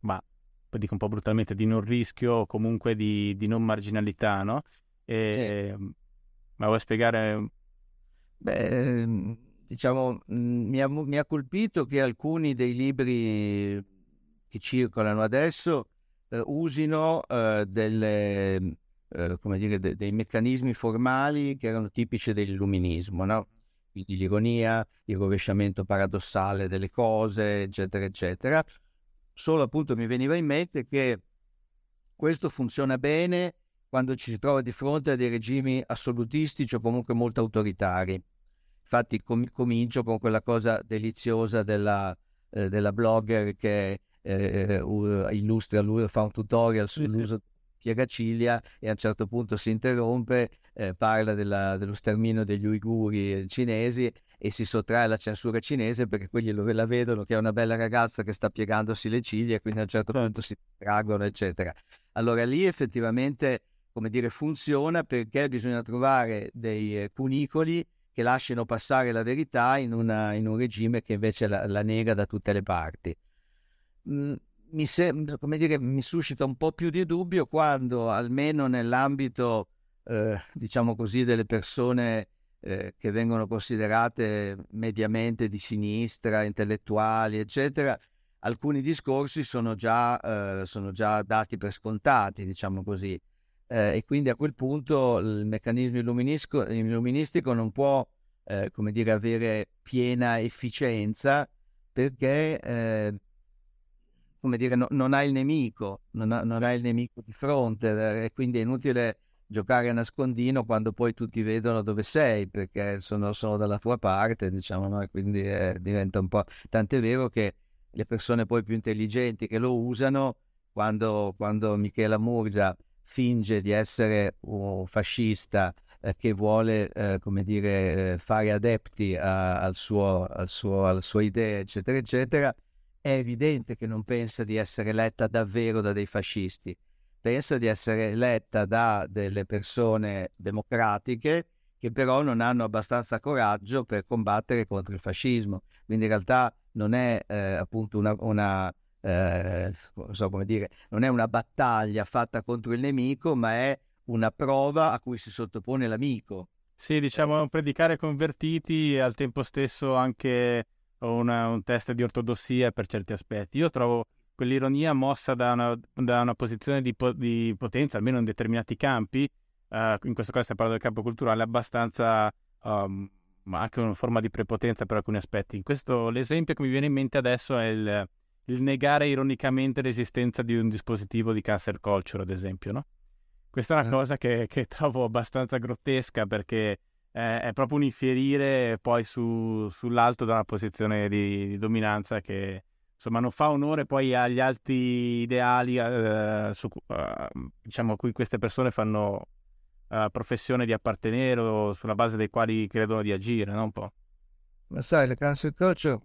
Speaker 1: ma dico un po' brutalmente, di non rischio o comunque di, di non marginalità, no? E, sì. Ma vuoi spiegare
Speaker 2: Beh, diciamo, mi ha, mi ha colpito che alcuni dei libri che circolano adesso eh, usino eh, delle, eh, come dire, de- dei meccanismi formali che erano tipici dell'illuminismo, no? quindi l'ironia, il rovesciamento paradossale delle cose, eccetera, eccetera. Solo appunto mi veniva in mente che questo funziona bene quando ci si trova di fronte a dei regimi assolutistici o comunque molto autoritari. Infatti com- comincio con quella cosa deliziosa della, eh, della blogger che eh, uh, illustra, lui fa un tutorial sull'uso sì, piegaciglia e a un certo punto si interrompe, eh, parla della, dello sterminio degli uiguri cinesi e si sottrae alla censura cinese perché quelli la vedono che è una bella ragazza che sta piegandosi le ciglia e quindi a un certo certo. punto si distraggono, eccetera. Allora lì effettivamente, come dire, funziona perché bisogna trovare dei cunicoli che lasciano passare la verità in, una, in un regime che invece la, la nega da tutte le parti. Mhmm, mi, sem- come dire, mi suscita un po' più di dubbio quando, almeno nell'ambito, eh, diciamo così, delle persone eh, che vengono considerate mediamente di sinistra, intellettuali, eccetera, alcuni discorsi sono già, eh, sono già dati per scontati, diciamo così. Eh, e quindi a quel punto il meccanismo illuministico non può, eh, come dire, avere piena efficienza perché eh, come dire, no, non hai il nemico, non, ha, non hai il nemico di fronte eh, e quindi è inutile giocare a nascondino quando poi tutti vedono dove sei perché sono, sono dalla tua parte, diciamo, no? quindi eh, diventa un po'... Tant'è vero che le persone poi più intelligenti che lo usano, quando, quando Michela Murgia finge di essere un fascista eh, che vuole, eh, come dire, eh, fare adepti a, al suo, al suo, alla sua idea, eccetera, eccetera, è evidente che non pensa di essere letta davvero da dei fascisti, pensa di essere letta da delle persone democratiche che però non hanno abbastanza coraggio per combattere contro il fascismo. Quindi in realtà non è eh, appunto una, una eh, so come dire, non è una battaglia fatta contro il nemico, ma è una prova a cui si sottopone l'amico.
Speaker 1: Sì, diciamo predicare convertiti e al tempo stesso anche una, un test di ortodossia per certi aspetti. Io trovo quell'ironia mossa da una, da una posizione di, po- di, potenza, almeno in determinati campi, uh, in questo caso stiamo parlando del campo culturale, abbastanza, um, ma anche una forma di prepotenza per alcuni aspetti. In questo, l'esempio che mi viene in mente adesso è il, il negare ironicamente l'esistenza di un dispositivo di cancer culture, ad esempio, no? Questa è una eh. cosa che, che trovo abbastanza grottesca perché eh, è proprio un infierire poi su, sull'alto da una posizione di, di, dominanza che insomma non fa onore poi agli alti ideali eh, su, uh, diciamo, a cui queste persone fanno uh, professione di appartenere o sulla base dei quali credono di agire, no? Un po'.
Speaker 2: Ma sai, le cancel culture,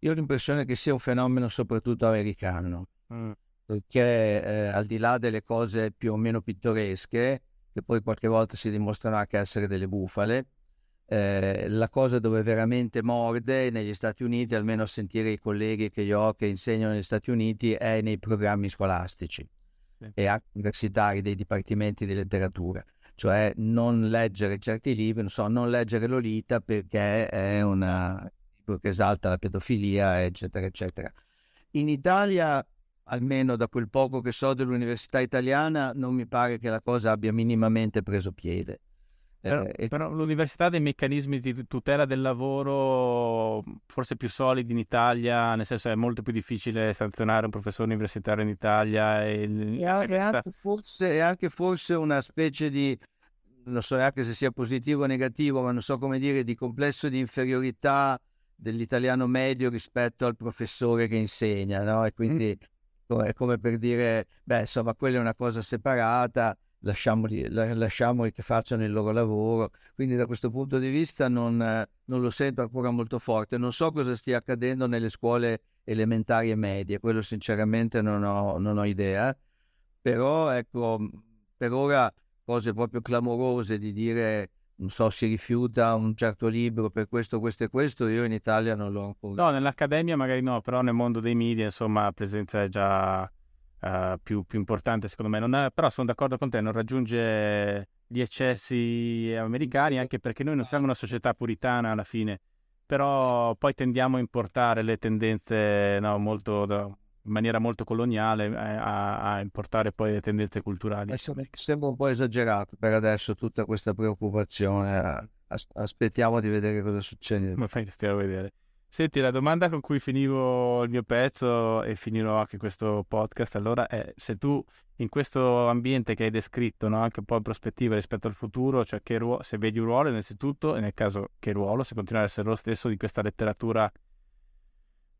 Speaker 2: io ho l'impressione che sia un fenomeno soprattutto americano, mm. perché eh, al di là delle cose più o meno pittoresche, che poi qualche volta si dimostrano anche essere delle bufale. Eh, la cosa dove veramente morde negli Stati Uniti, almeno a sentire i colleghi che io ho che insegnano negli Stati Uniti, è nei programmi scolastici sì. e anche universitari dei dipartimenti di letteratura. Cioè non leggere certi libri, non so, non leggere Lolita perché è una che esalta la pedofilia, eccetera, eccetera. In Italia almeno da quel poco che so dell'università italiana, non mi pare che la cosa abbia minimamente preso piede.
Speaker 1: Però, eh, però l'università ha dei meccanismi di tutela del lavoro forse più solidi in Italia, nel senso è molto più difficile sanzionare un professore universitario in Italia. E,
Speaker 2: e, anche, forse, e anche forse una specie di, non so neanche se sia positivo o negativo, ma non so come dire, di complesso di inferiorità dell'italiano medio rispetto al professore che insegna, no? E quindi... Mm è come per dire, beh, insomma, quella è una cosa separata, lasciamoli, lasciamoli che facciano il loro lavoro. Quindi da questo punto di vista non, non, lo sento ancora molto forte. Non so cosa stia accadendo nelle scuole elementari e medie, quello sinceramente non ho, non ho idea. Però ecco, per ora cose proprio clamorose di dire non so, si rifiuta un certo libro per questo, questo e questo, io in Italia non l'ho ancora.
Speaker 1: No, nell'accademia magari no, però nel mondo dei media, insomma, la presenza è già uh, più, più, importante secondo me. È, però sono d'accordo con te, non raggiunge gli eccessi americani, anche perché noi non siamo una società puritana alla fine, però poi tendiamo a importare le tendenze no, molto, in maniera molto coloniale, eh, a, a, importare poi le tendenze culturali.
Speaker 2: Sembra un po' esagerato per adesso tutta questa preoccupazione. Aspettiamo di vedere cosa succede.
Speaker 1: Ma fai stiamo a vedere. Senti, la domanda con cui finivo il mio pezzo e finirò anche questo podcast, allora è se tu in questo ambiente che hai descritto, no, anche un po' in prospettiva rispetto al futuro, cioè che ruolo, se vedi un ruolo innanzitutto, e nel caso che ruolo, se continua ad essere lo stesso di questa letteratura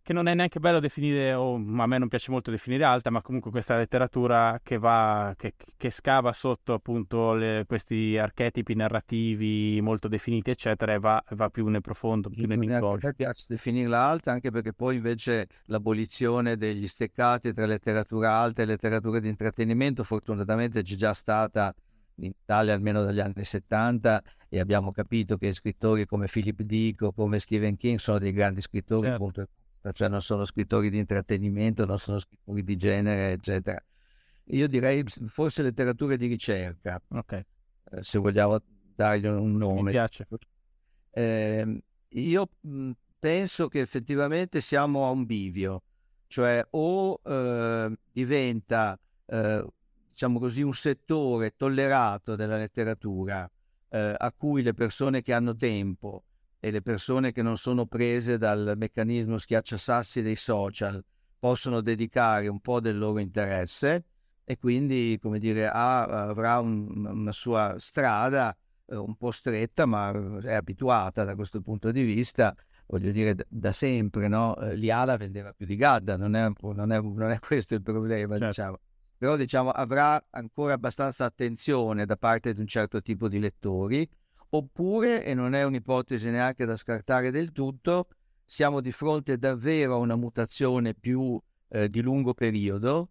Speaker 1: che non è neanche bello definire, o a me non piace molto definire alta, ma comunque questa letteratura che va, che, che scava sotto appunto le, questi archetipi narrativi molto definiti, eccetera, e va, va più nel profondo, più nell'incontro.
Speaker 2: A me piace definirla alta anche perché poi invece l'abolizione degli steccati tra letteratura alta e letteratura di intrattenimento fortunatamente c'è già stata in Italia almeno dagli anni 70 e abbiamo capito che scrittori come Philip Dick o come Stephen King sono dei grandi scrittori certo. appunto cioè non sono scrittori di intrattenimento, non sono scrittori di genere, eccetera. Io direi forse letteratura di ricerca,
Speaker 1: okay.
Speaker 2: eh, se vogliamo dargli un nome.
Speaker 1: Mi piace.
Speaker 2: Eh, io penso che effettivamente siamo a un bivio, cioè o eh, diventa, eh, diciamo così, un settore tollerato della letteratura eh, a cui le persone che hanno tempo e le persone che non sono prese dal meccanismo schiacciasassi dei social possono dedicare un po' del loro interesse e quindi, come dire, ha, avrà un, una sua strada eh, un po' stretta, ma è abituata da questo punto di vista. Voglio dire, da, da sempre, no? Eh, Liala vendeva più di Gadda, non è, non è, non è questo il problema, certo. diciamo. Però, diciamo, avrà ancora abbastanza attenzione da parte di un certo tipo di lettori oppure, e non è un'ipotesi neanche da scartare del tutto, siamo di fronte davvero a una mutazione più eh, di lungo periodo,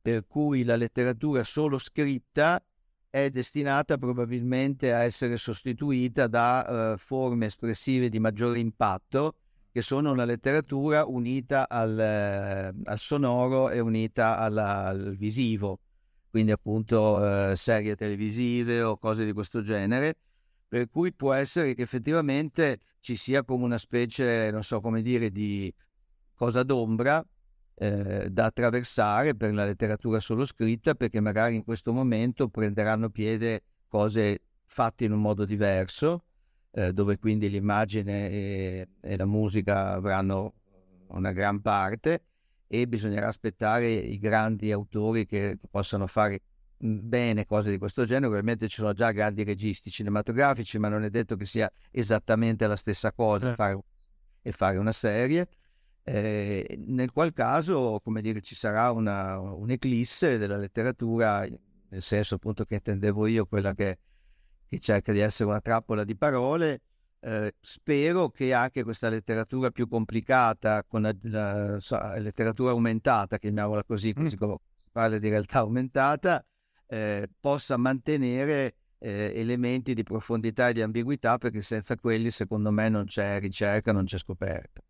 Speaker 2: per cui la letteratura solo scritta è destinata probabilmente a essere sostituita da uh, forme espressive di maggiore impatto, che sono una letteratura unita al, uh, al sonoro e unita alla, al visivo, quindi appunto uh, serie televisive o cose di questo genere, per cui può essere che effettivamente ci sia come una specie, non so come dire, di cosa d'ombra eh, da attraversare per la letteratura solo scritta, perché magari in questo momento prenderanno piede cose fatte in un modo diverso, eh, dove quindi l'immagine e, e la musica avranno una gran parte e bisognerà aspettare i grandi autori che possano fare bene cose di questo genere, ovviamente ci sono già grandi registi cinematografici, ma non è detto che sia esattamente la stessa cosa eh. fare, e fare una serie. Eh, nel qual caso, come dire, ci sarà una, un'eclisse della letteratura, nel senso appunto che intendevo io, quella che, che cerca di essere una trappola di parole. Eh, spero che anche questa letteratura più complicata, con la, la, la letteratura aumentata, chiamiamola così, così mm. come si parla di realtà aumentata, eh, possa mantenere eh, elementi di profondità e di ambiguità perché senza quelli secondo me non c'è ricerca, non c'è scoperta.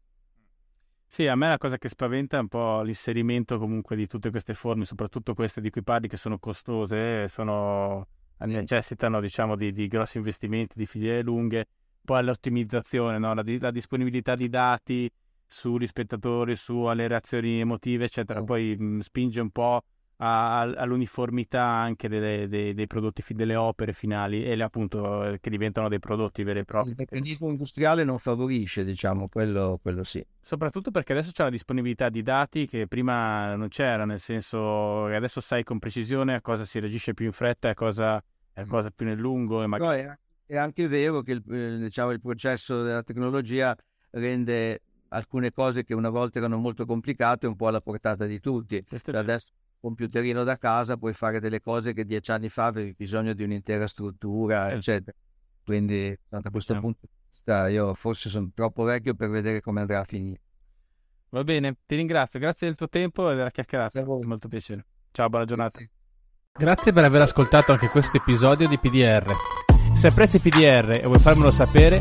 Speaker 1: Sì, a me la cosa che spaventa è un po' l'inserimento comunque di tutte queste forme, soprattutto queste di cui parli che sono costose, sono, necessitano diciamo di, di, grossi investimenti, di filiere lunghe, poi l'ottimizzazione, no? la, la, disponibilità di dati sugli spettatori, su alle reazioni emotive, eccetera, poi mh, spinge un po' a, all'uniformità anche delle, dei, dei, prodotti, delle opere finali e le, appunto eh, che diventano dei prodotti veri e propri.
Speaker 2: Il meccanismo industriale non favorisce, diciamo, quello, quello sì.
Speaker 1: Soprattutto perché adesso c'è la disponibilità di dati che prima non c'era, nel senso che adesso sai con precisione a cosa si reagisce più in fretta e a cosa, a cosa più nel lungo. E
Speaker 2: magari... no, è, è, anche vero che il, eh, diciamo, il processo della tecnologia rende alcune cose che una volta erano molto complicate un po' alla portata di tutti. Cioè adesso computerino da casa puoi fare delle cose che dieci anni fa avevi bisogno di un'intera struttura, certo. eccetera. Quindi da questo punto di vista io forse sono troppo vecchio per vedere come andrà a finire.
Speaker 1: Va bene, ti ringrazio, grazie del tuo tempo e della chiacchierata, molto piacere. Ciao, buona giornata. Grazie per aver ascoltato anche questo episodio di PDR. Se apprezzi PDR e vuoi farmelo sapere,